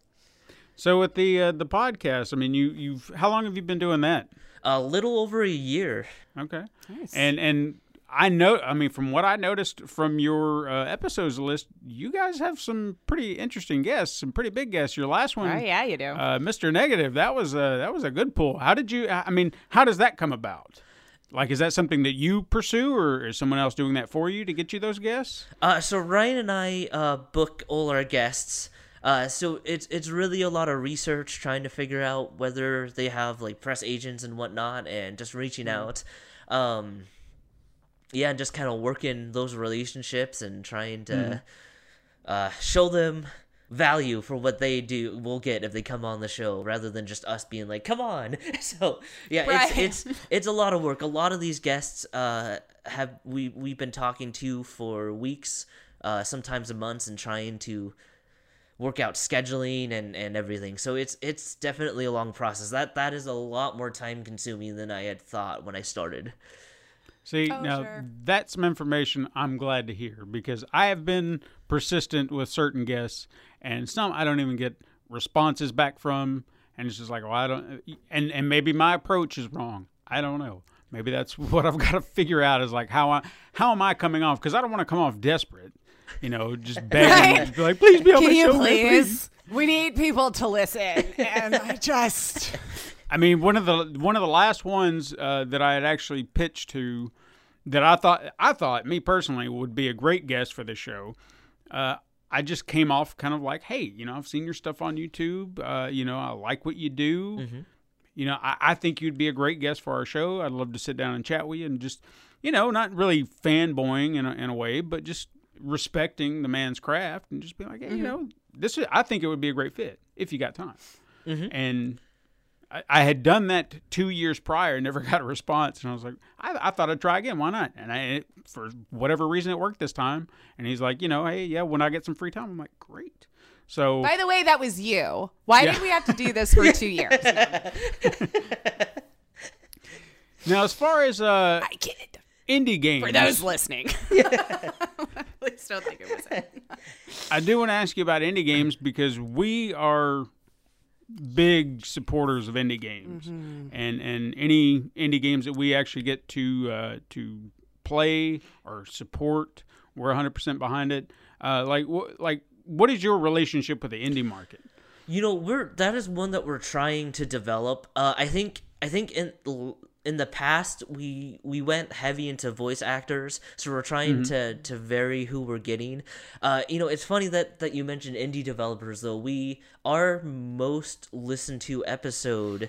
So with the uh, the podcast, I mean, you you've how long have you been doing that? A little over a year. Okay. Nice. And and I know, I mean, from what I noticed from your uh, episodes list, you guys have some pretty interesting guests, some pretty big guests. Your last one, oh yeah, you do. uh, Mr. Negative, that was a that was a good pull. How did you? I mean, how does that come about? Like, is that something that you pursue, or is someone else doing that for you to get you those guests? Uh, so Ryan and I uh, book all our guests. Uh, so it's it's really a lot of research trying to figure out whether they have like press agents and whatnot, and just reaching out. Um, yeah, and just kind of working those relationships and trying to uh, show them value for what they do will get if they come on the show rather than just us being like come on. [LAUGHS] So yeah Right. it's it's it's a lot of work. A lot of these guests uh have we we've been talking to for weeks uh sometimes a months and trying to work out scheduling and and everything. So it's it's definitely a long process. That that is a lot more time consuming than i had thought when i started See, Oh, now sure. that's some information I'm glad to hear because I have been persistent with certain guests, and some I don't even get responses back from, and it's just like, well, I don't, and and maybe my approach is wrong. I don't know. Maybe that's [LAUGHS] what I've got to figure out is like how I how am I coming off because I don't want to come off desperate, you know, just [LAUGHS] begging, Right. just be like, please be on Can my you show, man, please? We need people to listen, and I just I mean, one of the one of the last ones uh, that I had actually pitched to, that I thought I thought me personally would be a great guest for the show. Uh, I just came off kind of like, hey, you know, I've seen your stuff on YouTube. Uh, you know, I like what you do. You know, I, I think you'd be a great guest for our show. I'd love to sit down and chat with you and just, you know, not really fanboying in a, in a way, but just respecting the man's craft and just be like, hey, you know, this is, I think it would be a great fit if you got time. And I, I had done that two years prior, never [LAUGHS] got a response, and I was like, I, I thought I'd try again. Why not? And I, for whatever reason, it worked this time. And he's like, you know, hey, yeah, when I get some free time, I'm like, great. So By the way, that was you. Why Yeah. did we have to do this for two years? [LAUGHS] now, as far as uh, I kid. indie games, For those listening, [LAUGHS] please don't think it was it. I do want to ask you about indie games because we are big supporters of indie games, and and any indie games that we actually get to uh, to play or support, we're 100 percent behind it. Uh, like wh- like what is your relationship with the indie market? You know, we're that is one that we're trying to develop. Uh, I think I think in in the past we we went heavy into voice actors, so we're trying to to vary who we're getting. Uh, you know, it's funny that that you mentioned indie developers though. We our most listened to episode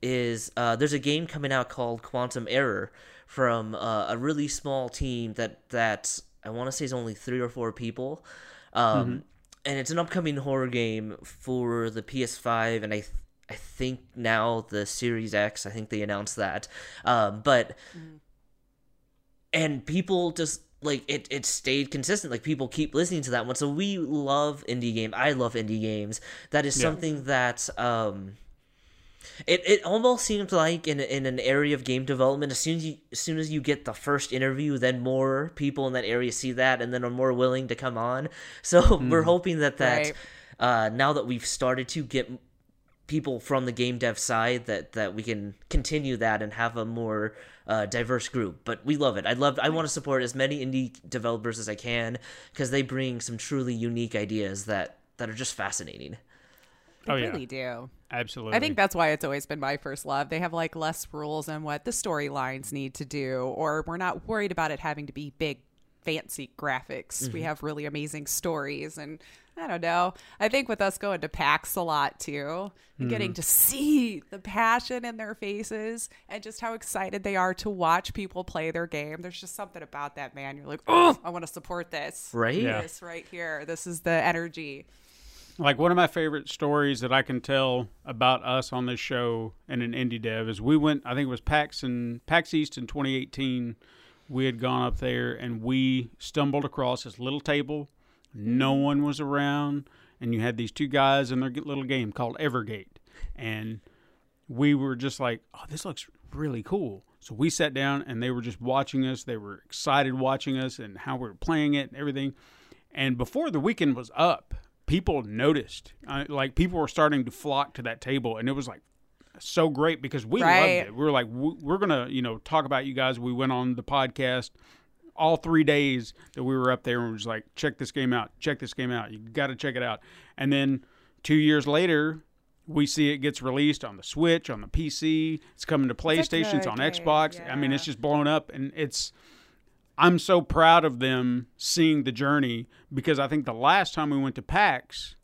is uh, there's a game coming out called Quantum Error from uh, a really small team that that I want to say is only three or four people. Um, and it's an upcoming horror game for the PS5 and I th- I think now the Series X. I think they announced that. Um, but and people just like it it stayed consistent like people keep listening to that one so we love indie game i love indie games that is Yeah. something that um it, it almost seems like in, in an area of game development as soon as you as soon as you get the first interview then more people in that area see that and then are more willing to come on [LAUGHS] so we're hoping that that Right. uh, now that we've started to get people from the game dev side that that we can continue that and have a more uh, diverse group but we love it i love i want to support as many indie developers as i can because they bring some truly unique ideas that that are just fascinating Oh They yeah, really do. absolutely. I think that's why it's always been my first love. They have like less rules on what the storylines need to do, or we're not worried about it having to be big, fancy graphics. We have really amazing stories, and I don't know. I think with us going to PAX a lot too, and getting to see the passion in their faces and just how excited they are to watch people play their game. There's just something about that, man. You're like, oh, I want to support this. right Yeah. This right here. This is the energy. like one of my favorite stories that I can tell about us on this show and an indie dev is we went I think it was PAX and PAX East in 2018 we had gone up there and we stumbled across this little table. No one was around, and you had these two guys in their little game called Evergate, and we were just like, "Oh, this looks really cool." So we sat down, and they were just watching us. They were excited watching us and how we were playing it and everything. And before the weekend was up, people noticed. Uh, like people were starting to flock to that table, and it was like so great because we Right. loved it. We were like, we're gonna, you know, talk about you guys. We went on the podcast all three days that we were up there, and was like, check this game out, check this game out. You got to check it out. And then two years later. We see it gets released on the Switch, on the PC. It's coming to PlayStation. It's on game, Xbox. I mean, it's just blown up, and it's I'm so proud of them seeing the journey because I think the last time we went to PAX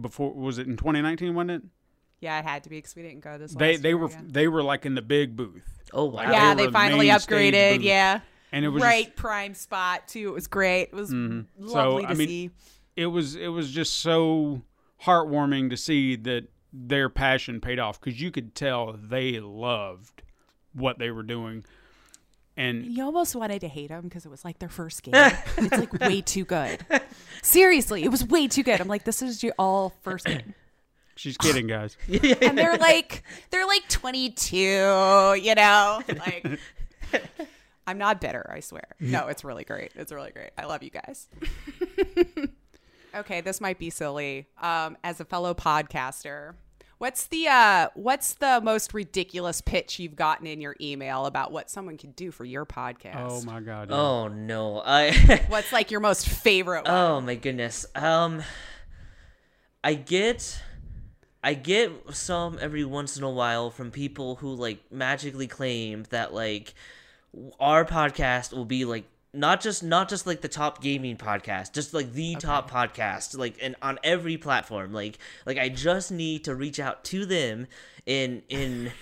before was it in 2019 wasn't it? Yeah, it had to be because we didn't go this. They last they year, were yeah. they were like in the big booth. Oh wow. Like, Yeah, they they, were the finally upgraded. Yeah, And it was right just, prime spot too. It was great. It was mm-hmm. So, lovely I to mean, see. it was it was just so heartwarming to see that their passion paid off because you could tell they loved what they were doing. And You almost wanted to hate them because it was like their first game. [LAUGHS] it's like way too good. Seriously, it was way too good. I'm like, this is your all first game. [COUGHS] she's kidding, guys. [LAUGHS] and they're like they're like 22 you know like [LAUGHS] i'm not bitter i swear no it's really great it's really great i love you guys [LAUGHS] okay this might be silly um as a fellow podcaster what's the uh what's the most ridiculous pitch you've gotten in your email about what someone could do for your podcast Oh my god. yeah. Oh no. I [LAUGHS] what's like your most favorite one Oh my goodness. Um I get I get some every once in a while from people who like magically claim that like our podcast will be like not just not just like the top gaming podcast, just like the top podcast like and on every platform. Like like I just need to reach out to them in in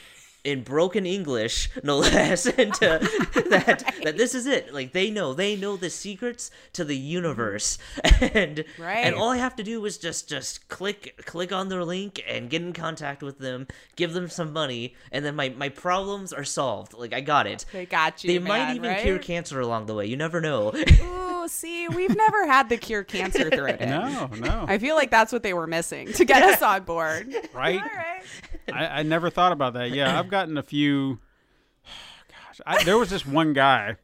in broken English, [LAUGHS] no less, and to, [LAUGHS] that that this is it. Like they know, they know the secrets to the universe, [LAUGHS] and Right. and all I have to do is just just click click on their link and get in contact with them, give them some money, and then my my problems are solved. Like I got it. they got you They might even right? cure cancer along the way. You never know. Ooh, see we've never had the cure cancer threat. in. No, no. I feel like that's what they were missing to get us on board. right? All right. I, I never thought about that. Yeah, [CLEARS THROAT] I've gotten a few. Gosh, I, there was this one guy,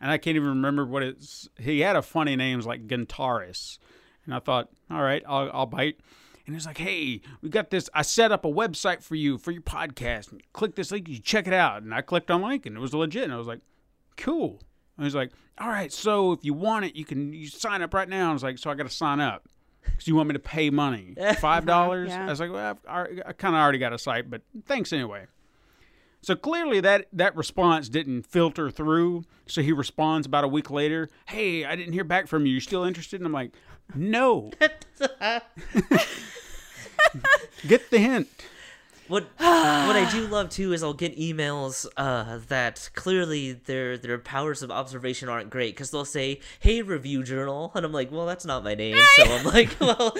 and I can't even remember what it's. He had a funny names like Guntaris, and I thought, all right, I'll, I'll bite. And he's like, hey, we got this. I set up a website for you for your podcast. And click this link, you check it out. And I clicked on the link, and it was legit. And I was like, cool. And he's like, all right, so if you want it, you can you sign up right now. I was like, so I got to sign up. Because you want me to pay money, [LAUGHS] five dollars. Yeah. I was like, well, I've, I kind of already got a site, but thanks anyway. So clearly that that response didn't filter through. So he responds about a week later, "Hey, I didn't hear back from you. You still interested?" And I'm like, "No." [LAUGHS] Get the hint. What what I do love too is I'll get emails uh, that clearly their their powers of observation aren't great because they'll say, "Hey, review journal," and I'm like, "Well, that's not my name," so I'm like, [LAUGHS] "Well,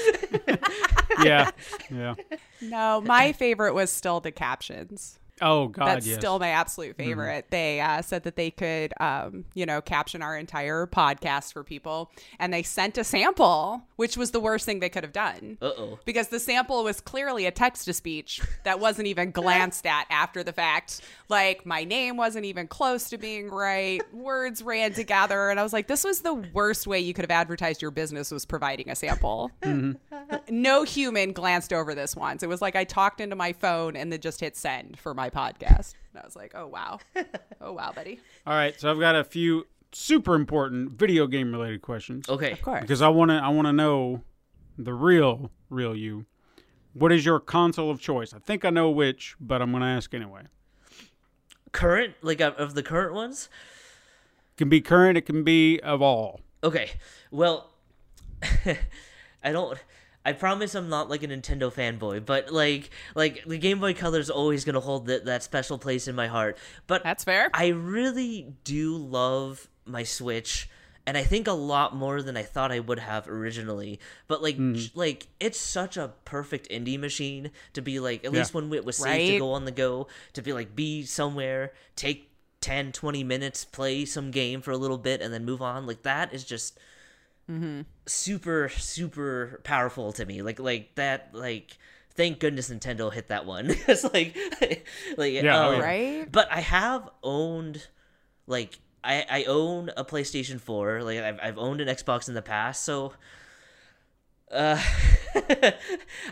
Yeah, yeah. No, my favorite was still the captions. Oh God, That's yes. still my absolute favorite. They uh, said that they could, um, you know, caption our entire podcast for people, and they sent a sample, which was the worst thing they could have done. uh oh." Because the sample was clearly a text to speech that wasn't even [LAUGHS] glanced at after the fact. Like, my name wasn't even close to being right. [LAUGHS] Words ran together. And I was like, this was the worst way you could have advertised your business was providing a sample. Mm-hmm. No human glanced over this once. It was like I talked into my phone and then just hit send for my podcast. And I was like, oh, wow. [LAUGHS] Oh, wow, buddy. All right, so I've got a few super important video game related questions Okay. Of course. because I want to I want to know the real real you. What is your console of choice? I think I know which, but I'm going to ask anyway. Current, like of of the current ones. It can be current, it can be of all. Okay. Well, [LAUGHS] I don't. I promise I'm not like a Nintendo fanboy, but like like the Game Boy Color is always gonna hold that that special place in my heart. But That's fair. I really do love my Switch, and I think a lot more than I thought I would have originally. But like j- like it's such a perfect indie machine to be like at least when it was safe to go on the go to be like be somewhere take 10 20 minutes play some game for a little bit and then move on like that is just mm-hmm. super super powerful to me like like that like thank goodness nintendo hit that one [LAUGHS] it's like [LAUGHS] like Yeah, oh, um, yeah. Right? but i have owned like i i own a playstation 4 like i've, I've owned an xbox in the past so uh [LAUGHS]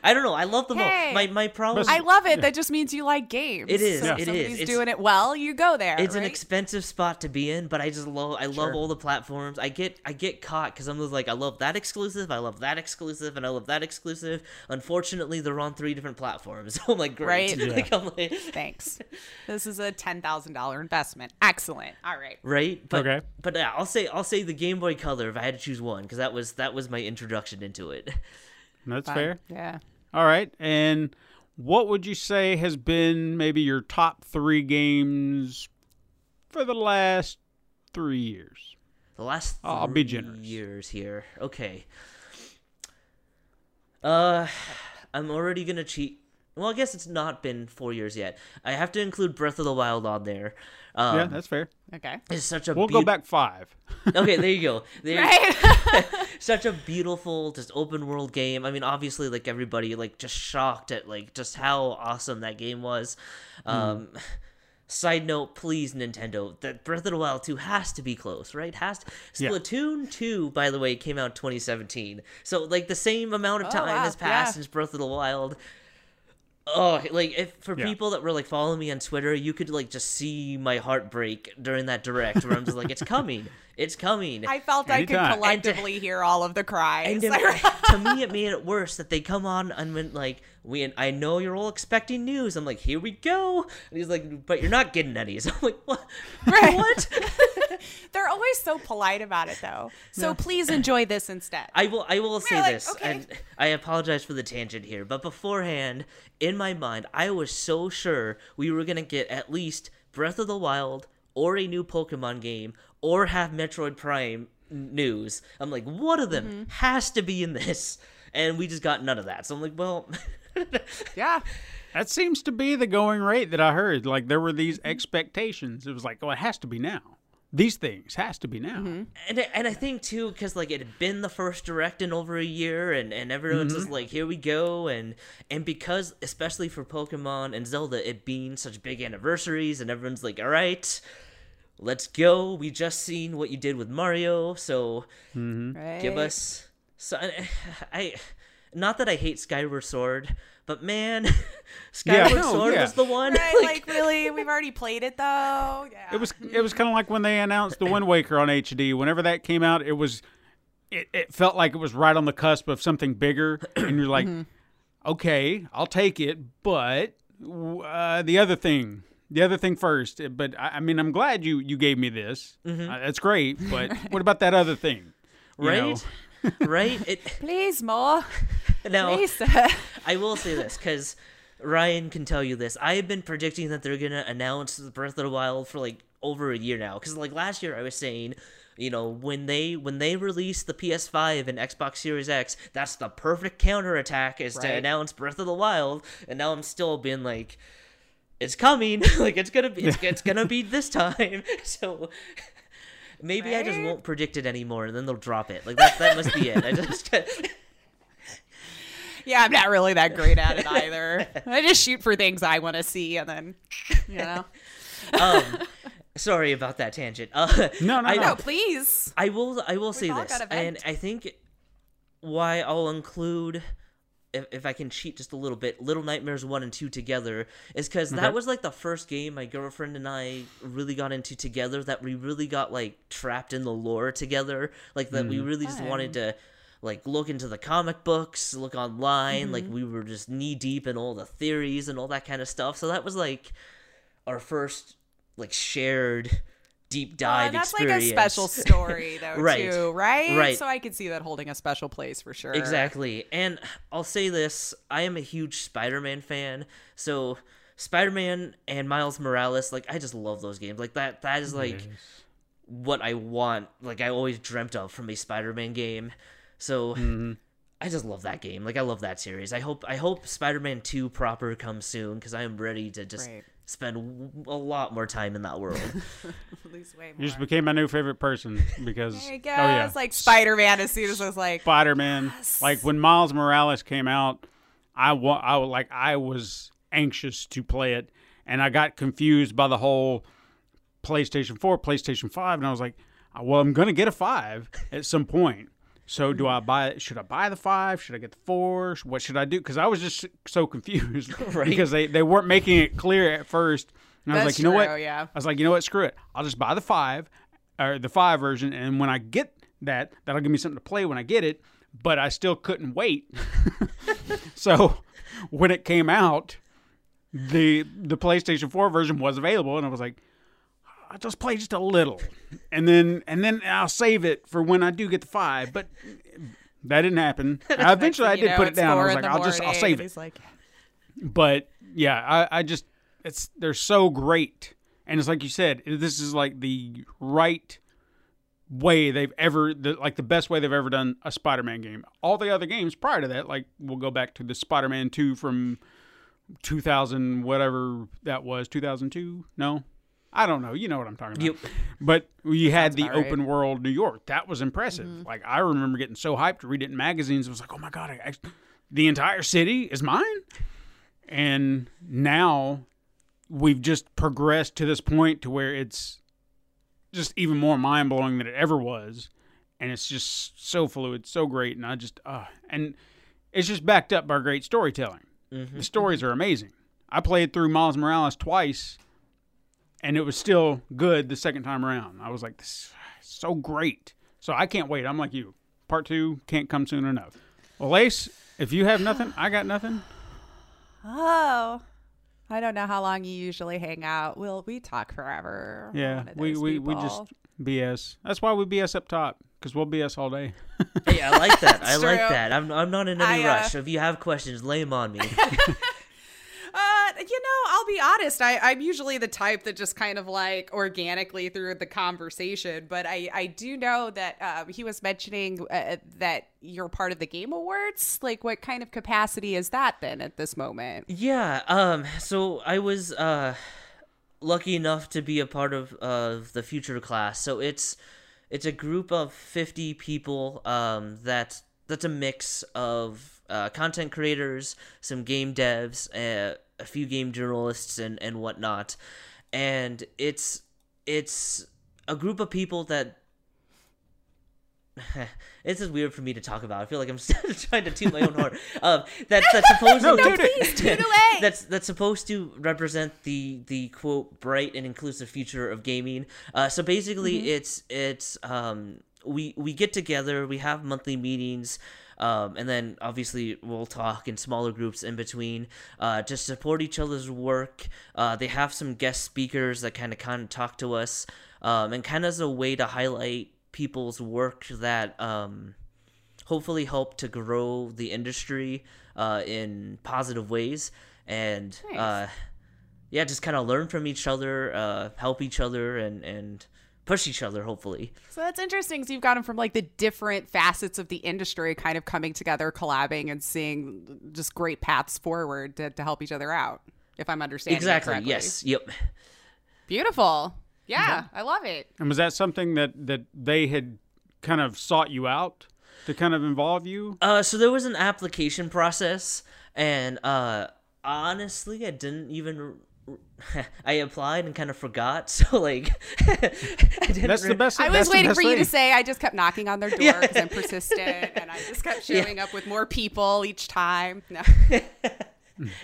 i don't know i love them all my my problem I love it. That just means you like games. It is, So Yeah. if it is. somebody's It's- doing it well, you go there. it's an expensive spot to be in but i just love i love all the platforms i get i get caught because i'm just like i love that exclusive i love that exclusive and i love that exclusive unfortunately they're on three different platforms [LAUGHS] so i'm like great Right. [LAUGHS] like i'm like Thanks. This is a ten thousand dollar investment. Excellent. All right. right but Okay. but yeah, i'll say i'll say the game boy color if i had to choose one because that was that was my introduction into it [LAUGHS] That's Fine. fair. Yeah. All right. And what would you say has been maybe your top three games for the last three years? The last I'll be generous. years here. Okay. Uh, I'm already gonna cheat. Well, I guess it's not been four years yet. I have to include Breath of the Wild on there. Um, yeah, that's fair. Okay. it's such a We'll go back five. Okay, there you go. [LAUGHS] There, Right. [LAUGHS] such a beautiful, just open world game. I mean, obviously, like everybody, like just shocked at like just how awesome that game was. Um, side note, please, Nintendo, that Breath of the Wild 2 has to be close, right? Has to. Yeah. Splatoon 2, by the way, came out 2017, so like the same amount of Oh, time wow, has passed yeah. since Breath of the Wild. Oh, like if for Yeah. people that were like following me on Twitter, you could like just see my heart break during that direct where I'm just like, it's coming, it's coming. I felt I could Anytime. collectively hear all of the cries. And it, [LAUGHS] to me, it made it worse that they come on and went like, "We, I know you're all expecting news." I'm like, "Here we go," and he's like, "But you're not getting any." [LAUGHS] So I'm like, "What? Right. What?" [LAUGHS] [LAUGHS] They're always so polite about it, though. So please enjoy this instead. I will. I will say like, this, okay. and I apologize for the tangent here, but beforehand, in my mind, I was so sure we were gonna get at least Breath of the Wild or a new Pokemon game or have Metroid Prime news. I'm like, one of them Mm-hmm. has to be in this, and we just got none of that. So I'm like, well. [LAUGHS] yeah. That seems to be the going rate that I heard. Like there were these expectations. It was like, oh, it has to be now. These things has to be now. Mm-hmm. and I- and I think too because like it had been the first direct in over a year and and everyone's Mm-hmm. just like here we go and and because especially for Pokemon and Zelda it being such big anniversaries and everyone's like all right let's go we just seen what you did with Mario so Right. give us so [SIGHS] I, I not that I hate Skyward Sword but man [LAUGHS] Skyward no, Sword yeah. was the one Right, like really, we've already played it though. Yeah. It was it was kind of like when they announced the [CLEARS THROAT] Wind Waker on HD. Whenever that came out, it was it, it felt like it was right on the cusp of something bigger, [CLEARS THROAT] and you're like, okay, I'll take it, but uh, the other thing. The other thing first, but I, I mean, I'm glad you you gave me this. Uh, that's great, but [LAUGHS] what about that other thing? You know? Right right it [LAUGHS] Please more. [LAUGHS] now Please. I will say this because Ryan can tell you this. I have been predicting that they're gonna announce the Breath of the Wild for like over a year now. Because like last year, I was saying, you know, when they when they release the PS5 and Xbox Series X, that's the perfect counterattack is to announce Breath of the Wild. And now I'm still being like, it's coming. [LAUGHS] like it's gonna be it's, it's gonna be this time. so. Maybe I just won't predict it anymore, and then they'll drop it. Like that. That must be it. I just [LAUGHS] yeah, I'm not really that great at it [LAUGHS] either. I just shoot for things I want to see, and then, you know. [LAUGHS] um sorry about that tangent uh No, no, I, no. No, please. I will i will say this and i think why i'll include if, if i can cheat just a little bit little nightmares 1 and 2 together is because Okay. that mm-hmm. was like the first game my girlfriend and i really got into together that we really got like trapped in the lore together. Like that we mm-hmm. really just wanted to like look into the comic books look online like mm-hmm. we were just knee deep in all the theories and all that kind of stuff. So that was like our first like shared deep Uh, dive that's experience. like a special story, [LAUGHS] though, Right. too, right? Right. So I could see that holding a special place for sure. Exactly. And I'll say this I am a huge Spider Man fan. So, Spider Man and Miles Morales, like, I just love those games. Like, that, that is like what I want. Like, I always dreamt of from a Spider Man game. So, I just love that game. Like, I love that series. I hope, I hope Spider Man 2 proper comes soon because I am ready to just Right. Spend a lot more time in that world. [LAUGHS] [LAUGHS] Lose way You just became my new favorite person [LAUGHS] because There you go. oh yeah, It's like Spider Man as soon as I was like, Spider Man. Like when Miles Morales came out, I wa- I wa- like I was anxious to play it, and I got confused by the whole PlayStation Four, PlayStation Five, and I was like, "Uh, well, I'm gonna get a five at some point. So do I buy? Should I buy the five? Should I get the four? What should I do? Because I was just so confused [LAUGHS] Right. because they they weren't making it clear at first. And I was like, you know what? yeah. I was like, you know what? Screw it. I'll just buy the five, or the five version, and when I get that, that'll give me something to play when I get it. But I still couldn't wait. [LAUGHS] so when it came out, the the PlayStation 4 version was available, and I was like, I'll just play just a little, and then and then I'll save it for when I do get the five. But that didn't happen. [LAUGHS] Eventually, I did know, put it down. I was like, I'll just I'll save it like, but yeah, I, I just it's they're so great, and it's like you said, this is like the right way they've ever the, like the best way they've ever done a Spider-Man game. All the other games prior to that, like we'll go back to the Spider-Man Two from 2000 whatever that was 2002 no i don't know. You know what i'm talking about. Yep. but you had the about right. open world new york. That was impressive. Like i remember getting so hyped to read it in magazines. It was like oh my god I, I, the entire city is mine? And now we've just progressed to this point to where it's just even more mind-blowing than it ever was. And it's just so fluid so great. And i just uh and it's just backed up by great storytelling. The stories are amazing. I played through miles morales twice and it was still good the second time around i was like this is so great so i can't wait i'm like you part two can't come soon enough well ace if you have nothing i got nothing oh. I don't know how long you usually hang out. Will we talk forever? Yeah one we, those we, we just bs that's why we bs up top because we'll bs all day Hey, I like that. [LAUGHS] I It's like true. that. I'm I'm not in any I, uh, rush. If you have questions, lay them on me. [LAUGHS] You know, I'll be honest. I, I'm usually the type that just kind of like organically through the conversation, but I, I do know that um, he was mentioning uh, that you're part of the Game Awards. Like, what kind of capacity is that then at this moment? Yeah, um so I was uh lucky enough to be a part of of the future class. So it's it's a group of 50 people um that that's a mix of uh, content creators, some game devs, uh, a few game journalists and and whatnot. And it's it's a group of people that [LAUGHS] this is weird for me to talk about. I feel like I'm [LAUGHS] trying to toot my own horn. [LAUGHS] Um, that that's supposed No, to toot. Please tune away. that's that's supposed to represent the the quote bright and inclusive future of gaming. Uh, so basically, it's it's um we we get together, we have monthly meetings. Um, and then obviously we'll talk in smaller groups in between uh, to support each other's work. Uh, they have some guest speakers that kind of kind of talk to us, um, and kind of as a way to highlight people's work that um, hopefully help to grow the industry uh, in positive ways and Nice. uh, yeah just kind of learn from each other uh, help each other and and push each other hopefully So that's interesting. So you've got them from like the different facets of the industry kind of coming together, collabing, and seeing just great paths forward to, to help each other out. If I'm understanding it exactly correctly. yes yep Beautiful. Yeah, I love it. And was that something that that they had kind of sought you out to kind of involve you? uh, so there was an application process and uh, honestly i didn't even I applied and kind of forgot, [LAUGHS] so like [LAUGHS] I didn't That's the best. I was waiting best for you to say. I just kept knocking on their door Yeah. because I'm persistent, and I just kept [LAUGHS] showing up with more people each time. No.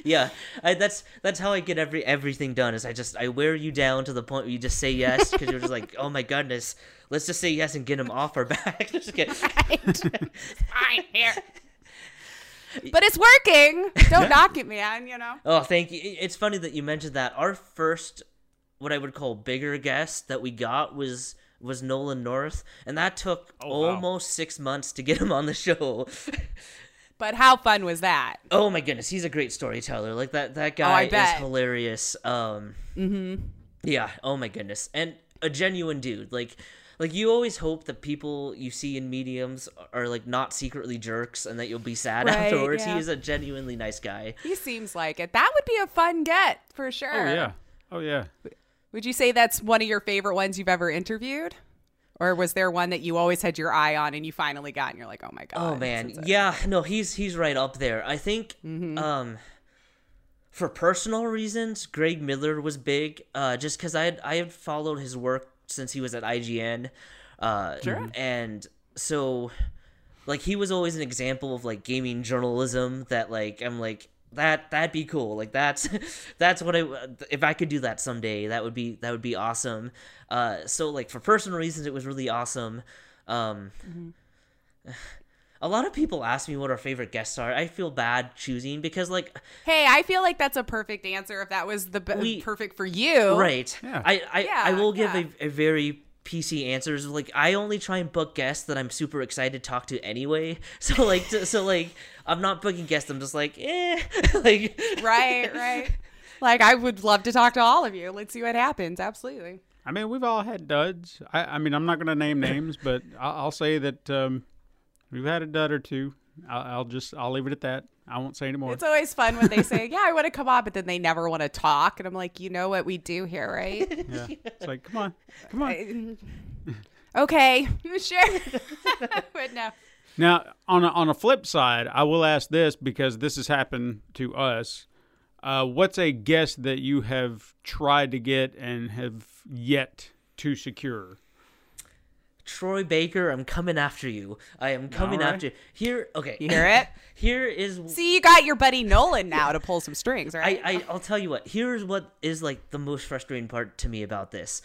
Yeah, I, that's that's how I get every everything done. Is I just I wear you down to the point where you just say yes because you're just like, oh my goodness, let's just say yes and get him off our back. just get, Fine here. But it's working. [LAUGHS] Don't knock it, man. You know. oh, thank you. It's funny that you mentioned that. Our first, what I would call bigger guest that we got was was Nolan North, and that took Oh, wow. almost six months to get him on the show. [LAUGHS] But how fun was that? oh my goodness, he's a great storyteller. Like that that Oh, guy is hilarious. Um Hmm. Yeah, oh my goodness. And a genuine dude. Like like you always hope that people you see in mediums are like not secretly jerks and that you'll be sad [LAUGHS] Right, afterwards. yeah. He is a genuinely nice guy. He seems like it. That would be a fun get for sure. Oh yeah. Oh yeah. Would you say that's one of your favorite ones you've ever interviewed? Or was there one that you always had your eye on and you finally got and you're like, oh my god. Oh man, yeah, no, he's he's right up there. I think Mm-hmm. um for personal reasons, Greg Miller was big uh just cuz I had I had followed his work since he was at IGN. Uh Sure. and so like he was always an example of like gaming journalism that like I'm like that that'd be cool like that's [LAUGHS] that's what i if i could do that someday that would be that would be awesome uh so like for personal reasons it was really awesome um a lot of people ask me what our favorite guests are i feel bad choosing because like Hey, I feel like that's a perfect answer if that was the be- We- perfect for you. right Yeah. i I, Yeah, I will give yeah. a, a very pc answers like i only try and book guests that i'm super excited to talk to anyway [LAUGHS] so like to, so like i'm not booking guests i'm just like eh [LAUGHS] like Right, right. Like I would love to talk to all of you. Let's see what happens. Absolutely. I mean, we've all had duds. I, I mean, I'm not going to name names, but I'll, I'll say that um, we've had a dud or two. I'll, I'll just I'll leave it at that. I won't say anymore. It's always fun when they say, "Yeah, I want to come on," but then they never want to talk, and I'm like, "You know what we do here, right?" [LAUGHS] yeah. It's like, come on, come on. okay, [LAUGHS] sure. [LAUGHS] but no. Now, on a, on a flip side, I will ask this because this has happened to us. Uh, what's a guest that you have tried to get and have yet to secure? Troy Baker, I'm coming after you. I am coming All right. after you. here. Okay, You hear it? [LAUGHS] here is See, you got your buddy Nolan now to pull some strings, I, right? I I'll tell you what. Here's what is like the most frustrating part to me about this.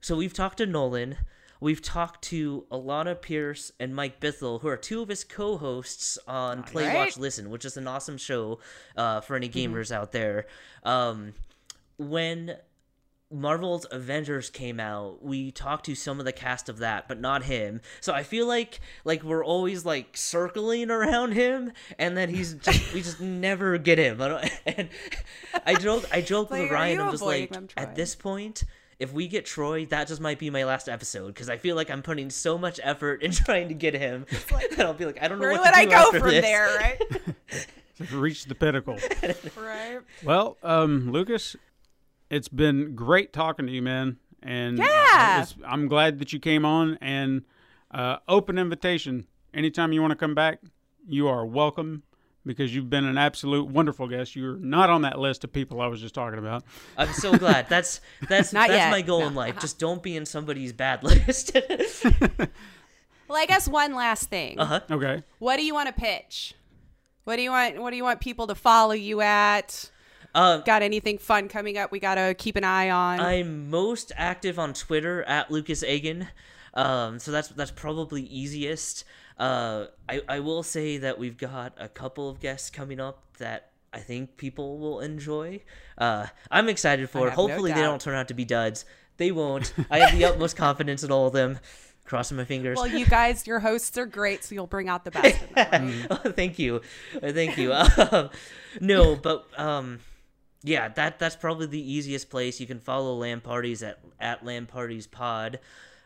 So we've talked to Nolan, we've talked to Alanah Pearce and Mike Bithell, who are two of his co-hosts on Play Right. Watch Listen, which is an awesome show uh, for any gamers out there. Um, when Marvel's Avengers came out, we talked to some of the cast of that, but not him. So I feel like like we're always like circling around him, and then he's just we just [LAUGHS] never get him. I don't, [LAUGHS] and I joke I joke Like, with Ryan. I'm just like them, Troy? at this point. If we get Troy, that just might be my last episode because I feel like I'm putting so much effort in [LAUGHS] trying to get him that I'll be like, I don't know Where what would to I go after from this. there, right? Reach the pinnacle. right. Well, um, Lucas, it's been great talking to you, man. And Yeah. it's- I'm glad that you came on. And uh, open invitation. Anytime you want to come back, you are welcome because you've been an absolute wonderful guest. You're not on that list of people I was just talking about. I'm so glad. That's [LAUGHS] that's Not that's yet. my goal in life. Just don't be in somebody's bad [LAUGHS] list. [LAUGHS] Well, I guess one last thing. uh huh. Okay. What do you want to pitch? What do you want? What do you want people to follow you at? Um, Got anything fun coming up? We gotta keep an eye on. I'm most active on Twitter at Lucas Agan. Um, so that's that's probably easiest. Uh, I I will say that we've got a couple of guests coming up that I think people will enjoy. Uh, I'm excited for. it. have no Hopefully they don't turn out to be duds. They won't. [LAUGHS] I have the utmost confidence in all of them. Crossing my fingers. well, you guys, your hosts are great, so you'll bring out the best. in them. Oh, [LAUGHS] thank you, thank you. [LAUGHS] Um, no, but um, yeah, that that's probably the easiest place. You can follow Land Parties at at Land Parties Pod,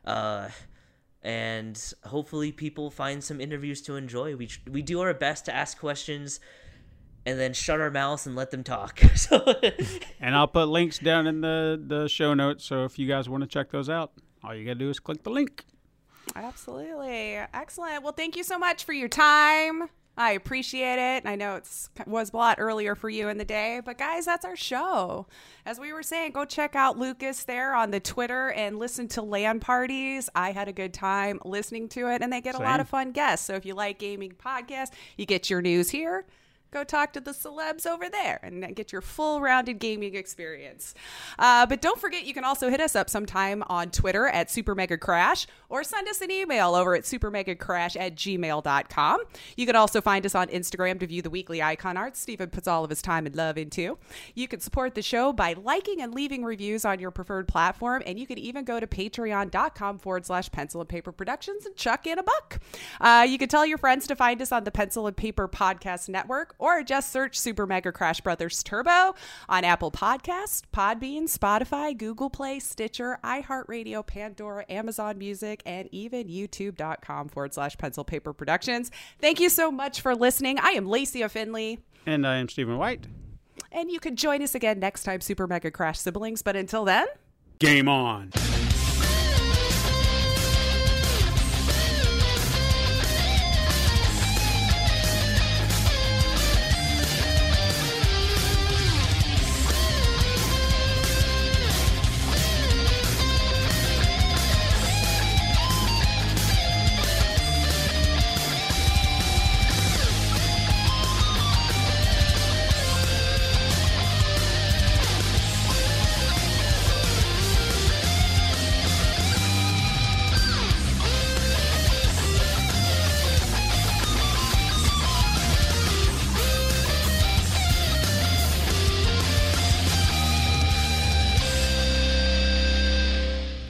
uh, and hopefully people find some interviews to enjoy. We we do our best to ask questions. And then shut our mouths and let them talk. [LAUGHS] So, And I'll put links down in the, the show notes. So if you guys want to check those out, all you got to do is click the link. Absolutely. Excellent. Well, thank you so much for your time. I appreciate it. I know it's was a lot earlier for you in the day, but guys, that's our show. As we were saying, go check out Lucas there on the Twitter and listen to Land Parties. I had a good time listening to it, and they get a lot of fun guests. So if you like gaming podcasts, you get your news here. Go talk to the celebs over there and get your full rounded gaming experience. Uh, but don't forget, you can also hit us up sometime on Twitter at Super Mega Crash or send us an email over at supermegacrash at gmail.com. You can also find us on Instagram to view the weekly icon art Stephen puts all of his time and love into. You can support the show by liking and leaving reviews on your preferred platform, and you can even go to patreon.com forward slash pencil and paper productions and chuck in a buck. Uh, you can tell your friends to find us on the Pencil and Paper Podcast Network or just search Super Mega Crash Brothers Turbo on Apple Podcast, Podbean, Spotify, Google Play, Stitcher, iHeartRadio, Pandora, Amazon Music, and even youtube.com forward slash pencil paper productions. Thank you so much for listening. I am Lacey Finley. And I am Stephen White. And you can join us again next time, Super Mega Crash siblings. But until then, Game on.